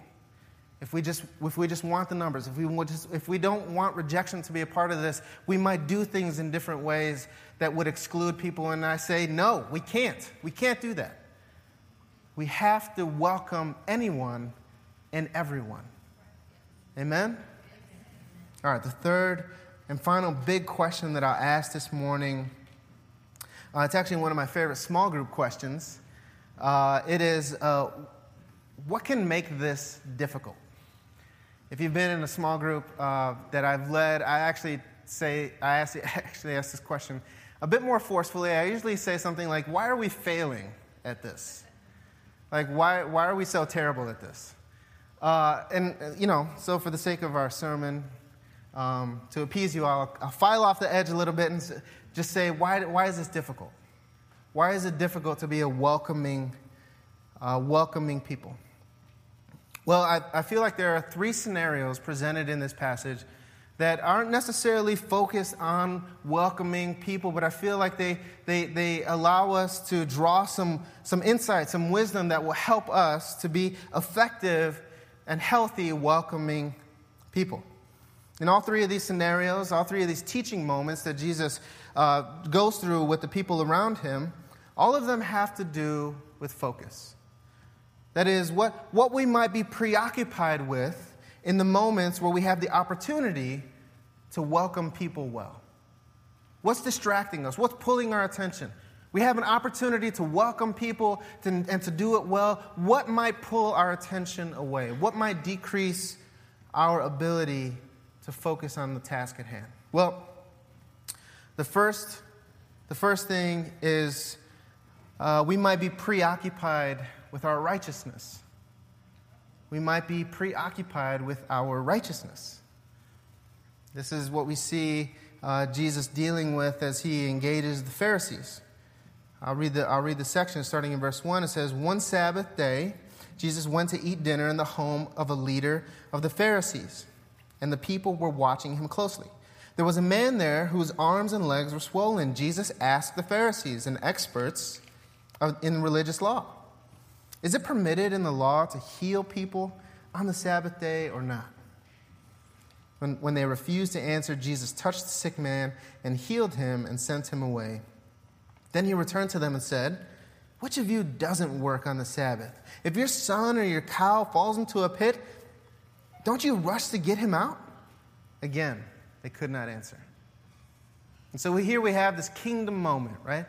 If we just, if we just want the numbers, if we, just, if we don't want rejection to be a part of this, we might do things in different ways that would exclude people. And I say, no, we can't. We can't do that. We have to welcome anyone and everyone. Amen? All right, the third and final big question that I'll ask this morning. Uh, it's actually one of my favorite small group questions. Uh, it is uh, what can make this difficult? If you've been in a small group uh, that I've led, I actually say, I ask, actually ask this question a bit more forcefully. I usually say something like, Why are we failing at this? Like, why, why are we so terrible at this? Uh, and, uh, you know, so for the sake of our sermon, um, to appease you, I'll, I'll file off the edge a little bit and just say, why, why is this difficult? Why is it difficult to be a welcoming, uh, welcoming people? Well, I, I feel like there are three scenarios presented in this passage that aren't necessarily focused on welcoming people, but I feel like they, they, they allow us to draw some, some insight, some wisdom that will help us to be effective and healthy welcoming people. In all three of these scenarios, all three of these teaching moments that Jesus uh, goes through with the people around him, all of them have to do with focus. That is, what, what we might be preoccupied with in the moments where we have the opportunity to welcome people well. What's distracting us? What's pulling our attention? We have an opportunity to welcome people to, and to do it well. What might pull our attention away? What might decrease our ability to focus on the task at hand? Well, the first, the first thing is uh, we might be preoccupied with our righteousness. We might be preoccupied with our righteousness. This is what we see uh, Jesus dealing with as he engages the Pharisees. I'll read, the, I'll read the section starting in verse 1. It says, One Sabbath day, Jesus went to eat dinner in the home of a leader of the Pharisees, and the people were watching him closely. There was a man there whose arms and legs were swollen. Jesus asked the Pharisees and experts in religious law, Is it permitted in the law to heal people on the Sabbath day or not? When, when they refused to answer, Jesus touched the sick man and healed him and sent him away. Then he returned to them and said, Which of you doesn't work on the Sabbath? If your son or your cow falls into a pit, don't you rush to get him out? Again, they could not answer. And so here we have this kingdom moment, right?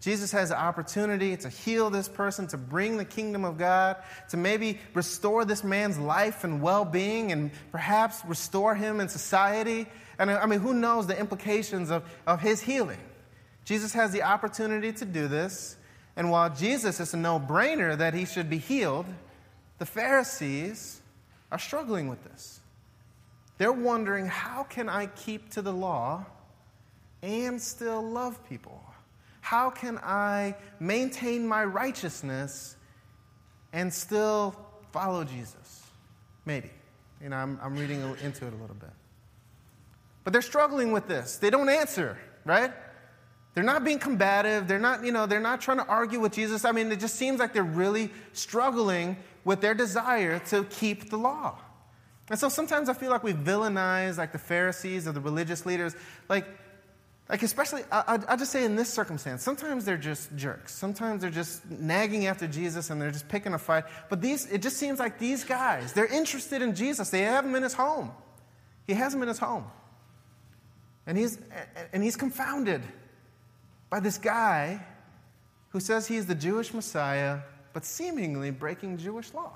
Jesus has the opportunity to heal this person, to bring the kingdom of God, to maybe restore this man's life and well being, and perhaps restore him in society. And uh, I mean, who knows the implications of, of his healing? Jesus has the opportunity to do this. And while Jesus is a no brainer that he should be healed, the Pharisees are struggling with this. They're wondering how can I keep to the law and still love people? How can I maintain my righteousness and still follow Jesus? Maybe. You know, I'm, I'm reading into it a little bit. But they're struggling with this. They don't answer, right? They're not being combative. They're not, you know, they're not trying to argue with Jesus. I mean, it just seems like they're really struggling with their desire to keep the law. And so sometimes I feel like we villainize like the Pharisees or the religious leaders. Like, like, especially, I, will just say in this circumstance, sometimes they're just jerks. Sometimes they're just nagging after Jesus and they're just picking a fight. But these, it just seems like these guys, they're interested in Jesus. They have him in his home. He has him in his home. And he's, and he's confounded by this guy who says he's the Jewish Messiah, but seemingly breaking Jewish law.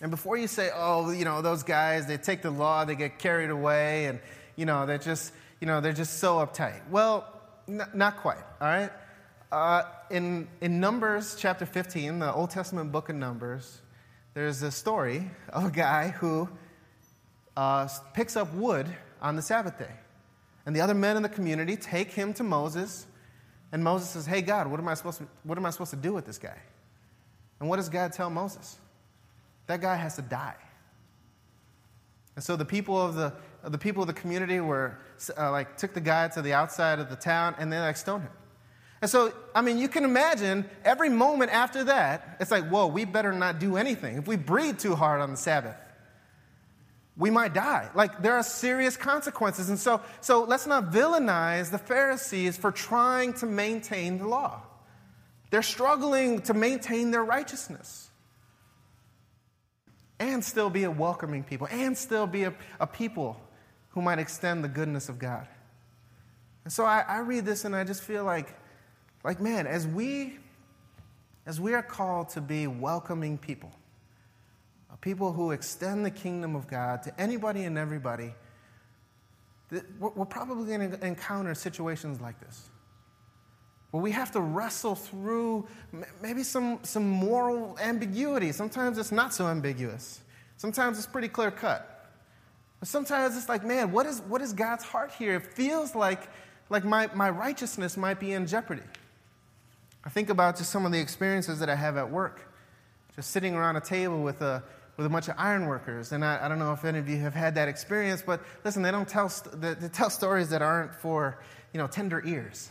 And before you say, oh, you know, those guys, they take the law, they get carried away, and, you know, they're just, you know, they're just so uptight. Well, n- not quite, all right? Uh, in, in Numbers chapter 15, the Old Testament book of Numbers, there's a story of a guy who uh, picks up wood on the Sabbath day. And the other men in the community take him to Moses, and Moses says, Hey, God, what am I supposed to, what am I supposed to do with this guy? And what does God tell Moses? That guy has to die. And so the people of the, the people of the community were uh, like took the guy to the outside of the town and they like stoned him. And so, I mean, you can imagine every moment after that, it's like, whoa, we better not do anything. If we breathe too hard on the Sabbath, we might die. Like there are serious consequences. And so, so let's not villainize the Pharisees for trying to maintain the law. They're struggling to maintain their righteousness and still be a welcoming people and still be a, a people who might extend the goodness of God. And so I, I read this and I just feel like, like, man, as we as we are called to be welcoming people, people who extend the kingdom of God to anybody and everybody, we're probably going to encounter situations like this. Where we have to wrestle through maybe some, some moral ambiguity. Sometimes it's not so ambiguous. Sometimes it's pretty clear cut. But sometimes it's like, man, what is, what is God's heart here? It feels like, like my, my righteousness might be in jeopardy. I think about just some of the experiences that I have at work. Just sitting around a table with a, with a bunch of iron workers. And I, I, don't know if any of you have had that experience, but listen, they don't tell, they, they tell stories that aren't for, you know, tender ears.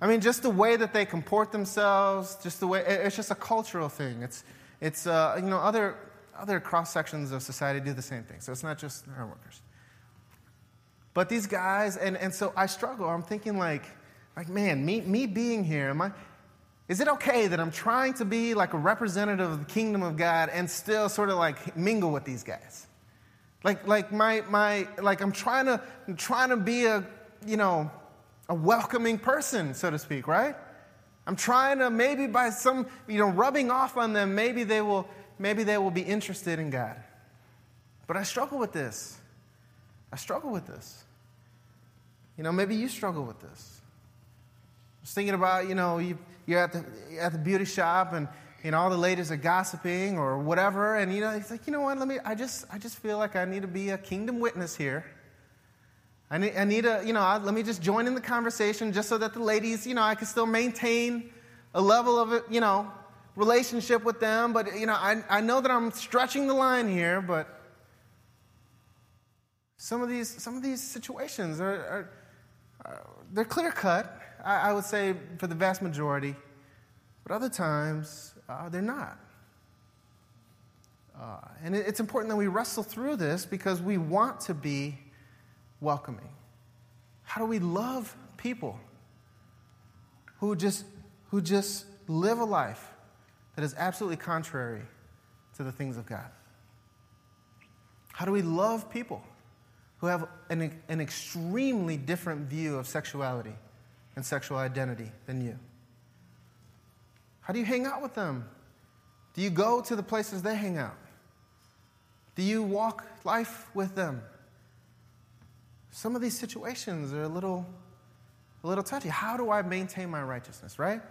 I mean, just the way that they comport themselves, just the way, it's just a cultural thing. It's, it's uh, you know, other, other cross sections of society do the same thing. So it's not just iron workers. But these guys, and, and so I struggle. I'm thinking like, like, man, me, me being here, am I, is it okay that I'm trying to be like a representative of the kingdom of God and still sort of like mingle with these guys? Like, like my, my, like I'm trying to, I'm trying to be a, you know, a welcoming person, so to speak, right? I'm trying to maybe by some, you know, rubbing off on them, maybe they will, maybe they will be interested in God. But I struggle with this. I struggle with this. You know, maybe you struggle with this. I was thinking about, you know, you, you're at the, at the beauty shop and you know all the ladies are gossiping or whatever and you know he's like you know what let me i just i just feel like i need to be a kingdom witness here i need, I need a you know I, let me just join in the conversation just so that the ladies you know i can still maintain a level of you know relationship with them but you know i, I know that i'm stretching the line here but some of these some of these situations are, are, are they're clear cut I, I would say for the vast majority, but other times uh, they're not. Uh, and it, it's important that we wrestle through this because we want to be welcoming. How do we love people who just, who just live a life that is absolutely contrary to the things of God? How do we love people who have an, an extremely different view of sexuality and sexual identity than you? How do you hang out with them? Do you go to the places they hang out? Do you walk life with them? Some of these situations are a little, a little touchy. How do I maintain my righteousness, right?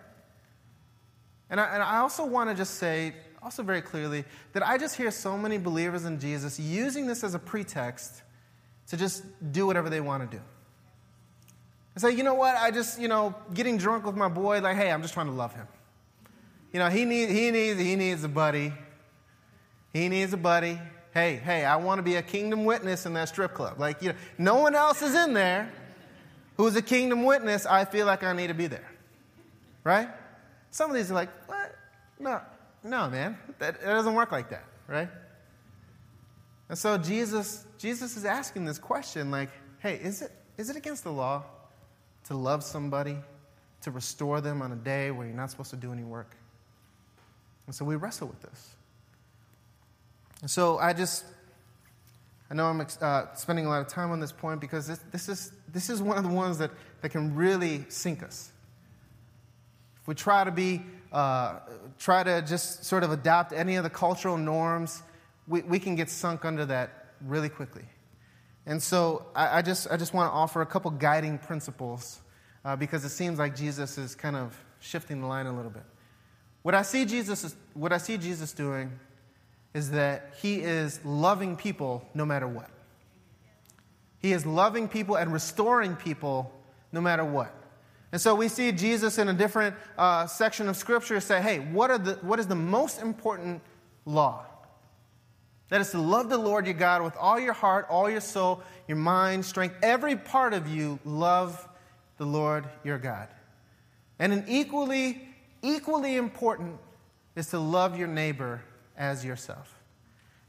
And I, and I also want to just say, also very clearly, that I just hear so many believers in Jesus using this as a pretext to just do whatever they want to do. I say, you know what? I just, you know, getting drunk with my boy, like, hey, I'm just trying to love him. You know, he needs, he needs, he needs a buddy. He needs a buddy. Hey, hey, I want to be a kingdom witness in that strip club. Like, you know, no one else is in there who's a kingdom witness. I feel like I need to be there. Right? Some of these are like, what? No, no, man. That, it doesn't work like that, right? And so Jesus, Jesus is asking this question, like, hey, is it, is it against the law to love somebody, to restore them on a day where you're not supposed to do any work. And so we wrestle with this. And so I just, I know I'm uh, spending a lot of time on this point because this, this, is, this is one of the ones that, that can really sink us. We try to be, uh, try to just sort of adopt any of the cultural norms, we, we can get sunk under that really quickly. And so I, I just, I just want to offer a couple guiding principles uh, because it seems like Jesus is kind of shifting the line a little bit. What I see Jesus, what I see Jesus doing is that he is loving people no matter what. He is loving people and restoring people no matter what. And so we see Jesus in a different uh, section of Scripture say, hey, what, are the, what is the most important law? That is to love the Lord your God with all your heart, all your soul, your mind, strength, every part of you, love the Lord your God. And an equally, equally important is to love your neighbor as yourself.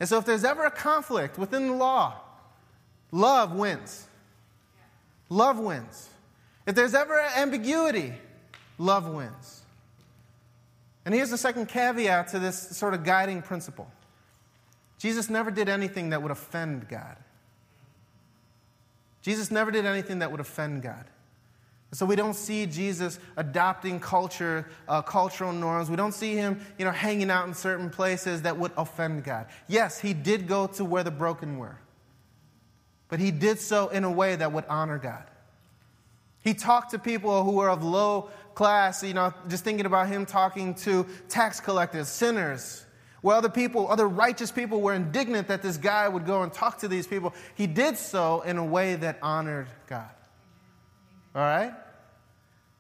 And so if there's ever a conflict within the law, love wins. Love wins. If there's ever ambiguity, love wins. And here's the second caveat to this sort of guiding principle. Jesus never did anything that would offend God. Jesus never did anything that would offend God. So we don't see Jesus adopting culture, uh, cultural norms. We don't see him, you know, hanging out in certain places that would offend God. Yes, he did go to where the broken were. but he did so in a way that would honor God. He talked to people who were of low class, you know, just thinking about him talking to tax collectors, sinners, where other people, other righteous people were indignant that this guy would go and talk to these people. He did so in a way that honored God. All right?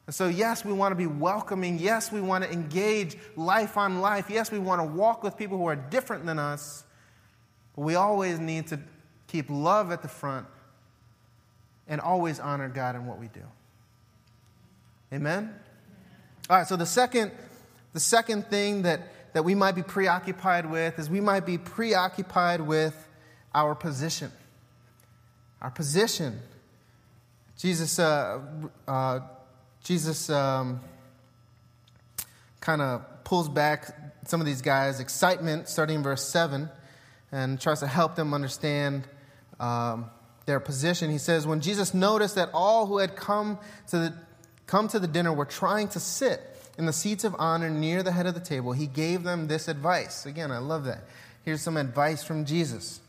And so, yes, we want to be welcoming. Yes, we want to engage life on life. Yes, we want to walk with people who are different than us. But we always need to keep love at the front and always honor God in what we do. Amen? All right, so the second, the second thing that, that we might be preoccupied with is we might be preoccupied with our position. Our position. Jesus, uh, uh, Jesus um, kind of pulls back some of these guys' excitement, starting in verse 7, and tries to help them understand um, their position. He says, When Jesus noticed that all who had come to, the, come to the dinner were trying to sit in the seats of honor near the head of the table, he gave them this advice. Again, I love that. Here's some advice from Jesus.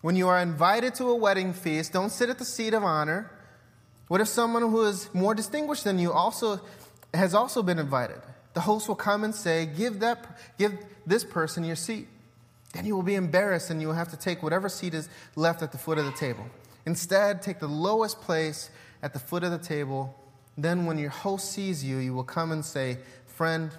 When you are invited to a wedding feast, don't sit at the seat of honor. What if someone who is more distinguished than you also has also been invited? The host will come and say, "Give that give this person your seat." Then you will be embarrassed and you will have to take whatever seat is left at the foot of the table. Instead, take the lowest place at the foot of the table. Then, when your host sees you, you will come and say, Friend,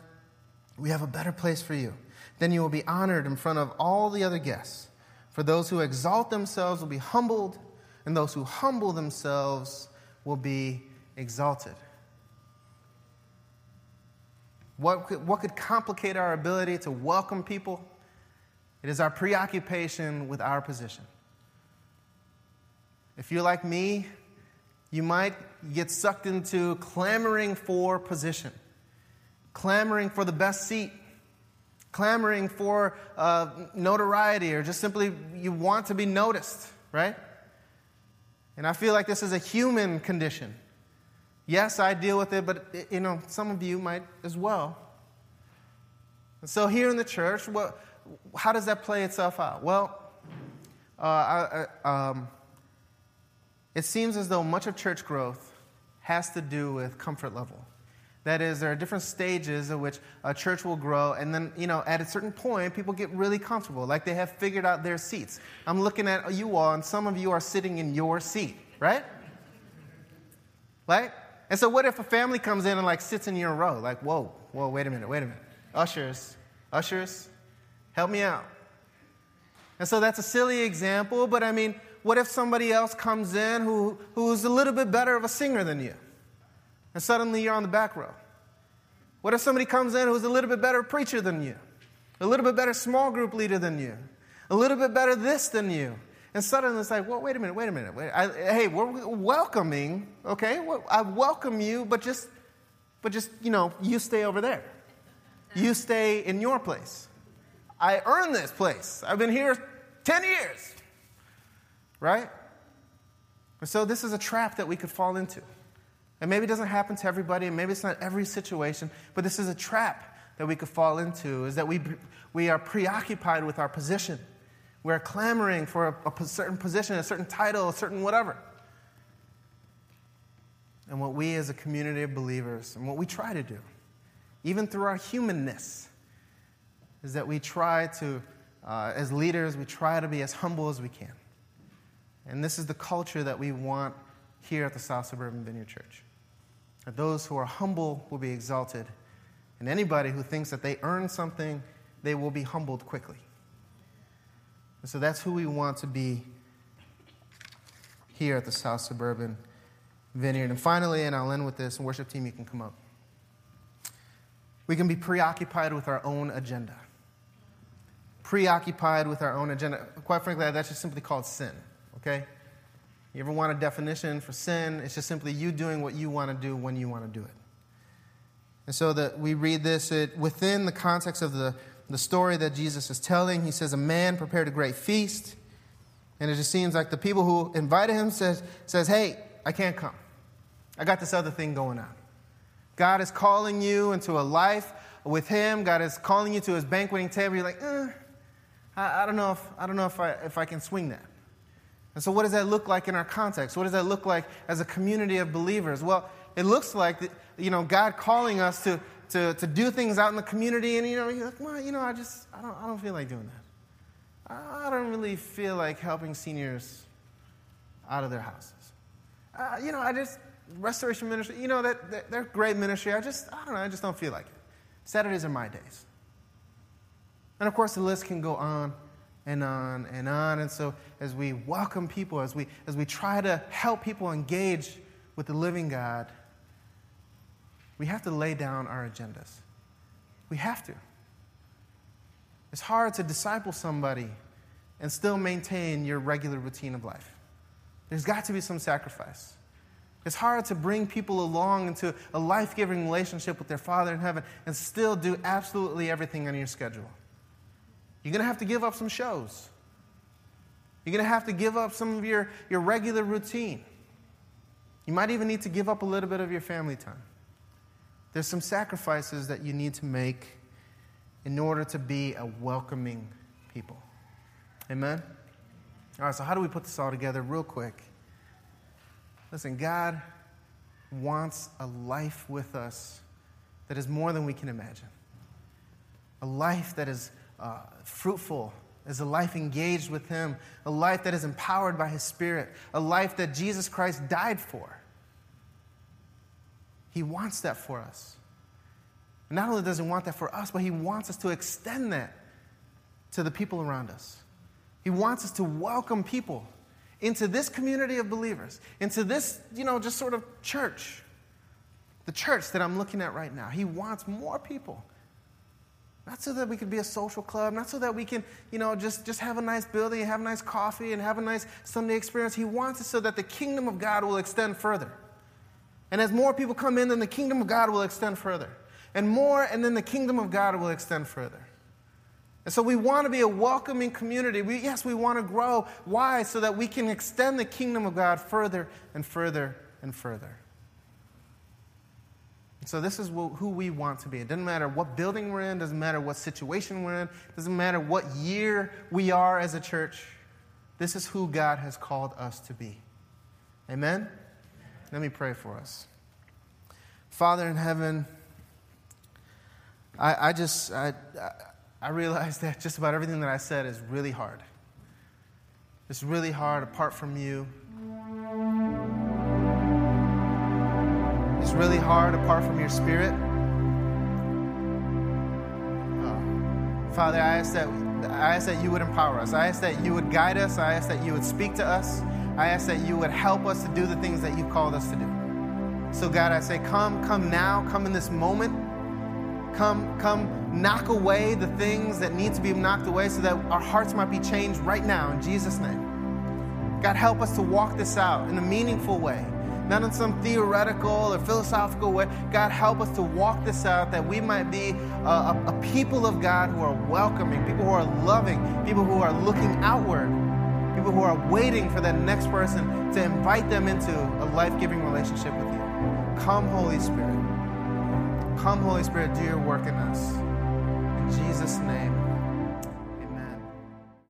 we have a better place for you. Then you will be honored in front of all the other guests. For those who exalt themselves will be humbled, and those who humble themselves will be exalted. What could, what could complicate our ability to welcome people? It is our preoccupation with our position. If you're like me, you might get sucked into clamoring for position, clamoring for the best seat, clamoring for uh, notoriety, or just simply you want to be noticed, right? And I feel like this is a human condition. Yes, I deal with it, but you know, some of you might as well. And so here in the church, what, how does that play itself out? Well, uh, I, I, um, it seems as though much of church growth has to do with comfort level. That is, there are different stages at which a church will grow, and then, you know, at a certain point, people get really comfortable, like they have figured out their seats. I'm looking at you all, and some of you are sitting in your seat, right? Right? And so, what if a family comes in and, like, sits in your row? Like, whoa, whoa, wait a minute, wait a minute. Ushers, ushers, help me out. And so, that's a silly example, but I mean, what if somebody else comes in who, who's a little bit better of a singer than you? And suddenly you're on the back row. What if somebody comes in who's a little bit better preacher than you? A little bit better small group leader than you? A little bit better this than you? And suddenly it's like, well, wait a minute, wait a minute. Wait, I, hey, we're welcoming, okay? Well, I welcome you, but just, but just, you know, you stay over there. You stay in your place. I earned this place. I've been here 10 years right? And so this is a trap that we could fall into. And maybe it doesn't happen to everybody, and maybe it's not every situation, but this is a trap that we could fall into is that we, we are preoccupied with our position. We're clamoring for a, a certain position, a certain title, a certain whatever. And what we as a community of believers, and what we try to do, even through our humanness, is that we try to, uh, as leaders, we try to be as humble as we can. And this is the culture that we want here at the South Suburban Vineyard Church. That those who are humble will be exalted, and anybody who thinks that they earn something, they will be humbled quickly. And so that's who we want to be here at the South Suburban Vineyard. And finally, and I'll end with this, worship team, you can come up. We can be preoccupied with our own agenda. Preoccupied with our own agenda. Quite frankly, that's just simply called sin okay? You ever want a definition for sin? It's just simply you doing what you want to do when you want to do it. And so that we read this it, within the context of the, the story that Jesus is telling. He says, A man prepared a great feast. And it just seems like the people who invited him says, says Hey, I can't come. I got this other thing going on. God is calling you into a life with him. God is calling you to his banqueting table. You're like, eh, I, I, don't know if I don't know if I if I can swing that. And so, what does that look like in our context? What does that look like as a community of believers? Well, it looks like you know God calling us to, to, to do things out in the community, and you know, you're like, well, you know, I just I don't, I don't feel like doing that. I don't really feel like helping seniors out of their houses. Uh, you know, I just restoration ministry. You know that, that they're great ministry. I just I don't know. I just don't feel like it. Saturdays are my days. And of course, the list can go on and on and on. And so, as we welcome people, as we, as we try to help people engage with the living God, we have to lay down our agendas. We have to. It's hard to disciple somebody and still maintain your regular routine of life. There's got to be some sacrifice. It's hard to bring people along into a life giving relationship with their Father in heaven and still do absolutely everything on your schedule. You're going to have to give up some shows. You're going to have to give up some of your, your regular routine. You might even need to give up a little bit of your family time. There's some sacrifices that you need to make in order to be a welcoming people. Amen? All right, so how do we put this all together real quick? Listen, God wants a life with us that is more than we can imagine. A life that is uh, fruitful, is a life engaged with Him, a life that is empowered by His Spirit, a life that Jesus Christ died for. He wants that for us. Not only does He want that for us, but He wants us to extend that to the people around us. He wants us to welcome people into this community of believers, into this, you know, just sort of church, the church that I'm looking at right now. He wants more people. Not so that we can be a social club, not so that we can, you know, just, just have a nice building and have a nice coffee and have a nice Sunday experience. He wants it so that the kingdom of God will extend further. And as more people come in, then the kingdom of God will extend further. And more, and then the kingdom of God will extend further. And so we want to be a welcoming community. We, yes, we want to grow. Why? So that we can extend the kingdom of God further and further and further. So this is who we want to be. It doesn't matter what building we're in, doesn't matter what situation we're in, doesn't matter what year we are as a church. This is who God has called us to be. Amen? Let me pray for us. Father in heaven, I, I just, I, I realize that just about everything that I said is really hard. It's really hard apart from you. It's really hard apart from your spirit. Uh, Father, I ask, that, I ask that you would empower us. I ask that you would guide us. I ask that you would speak to us. I ask that you would help us to do the things that you've called us to do. So, God, I say, come, come now, come in this moment. Come, come knock away the things that need to be knocked away so that our hearts might be changed right now in Jesus' name. God, help us to walk this out in a meaningful way, not in some theoretical or philosophical way. God, help us to walk this out that we might be a, a, a people of God who are welcoming, people who are loving, people who are looking outward, people who are waiting for that next person to invite them into a life giving relationship with you. Come, Holy Spirit. Come, Holy Spirit, do your work in us. In Jesus' name.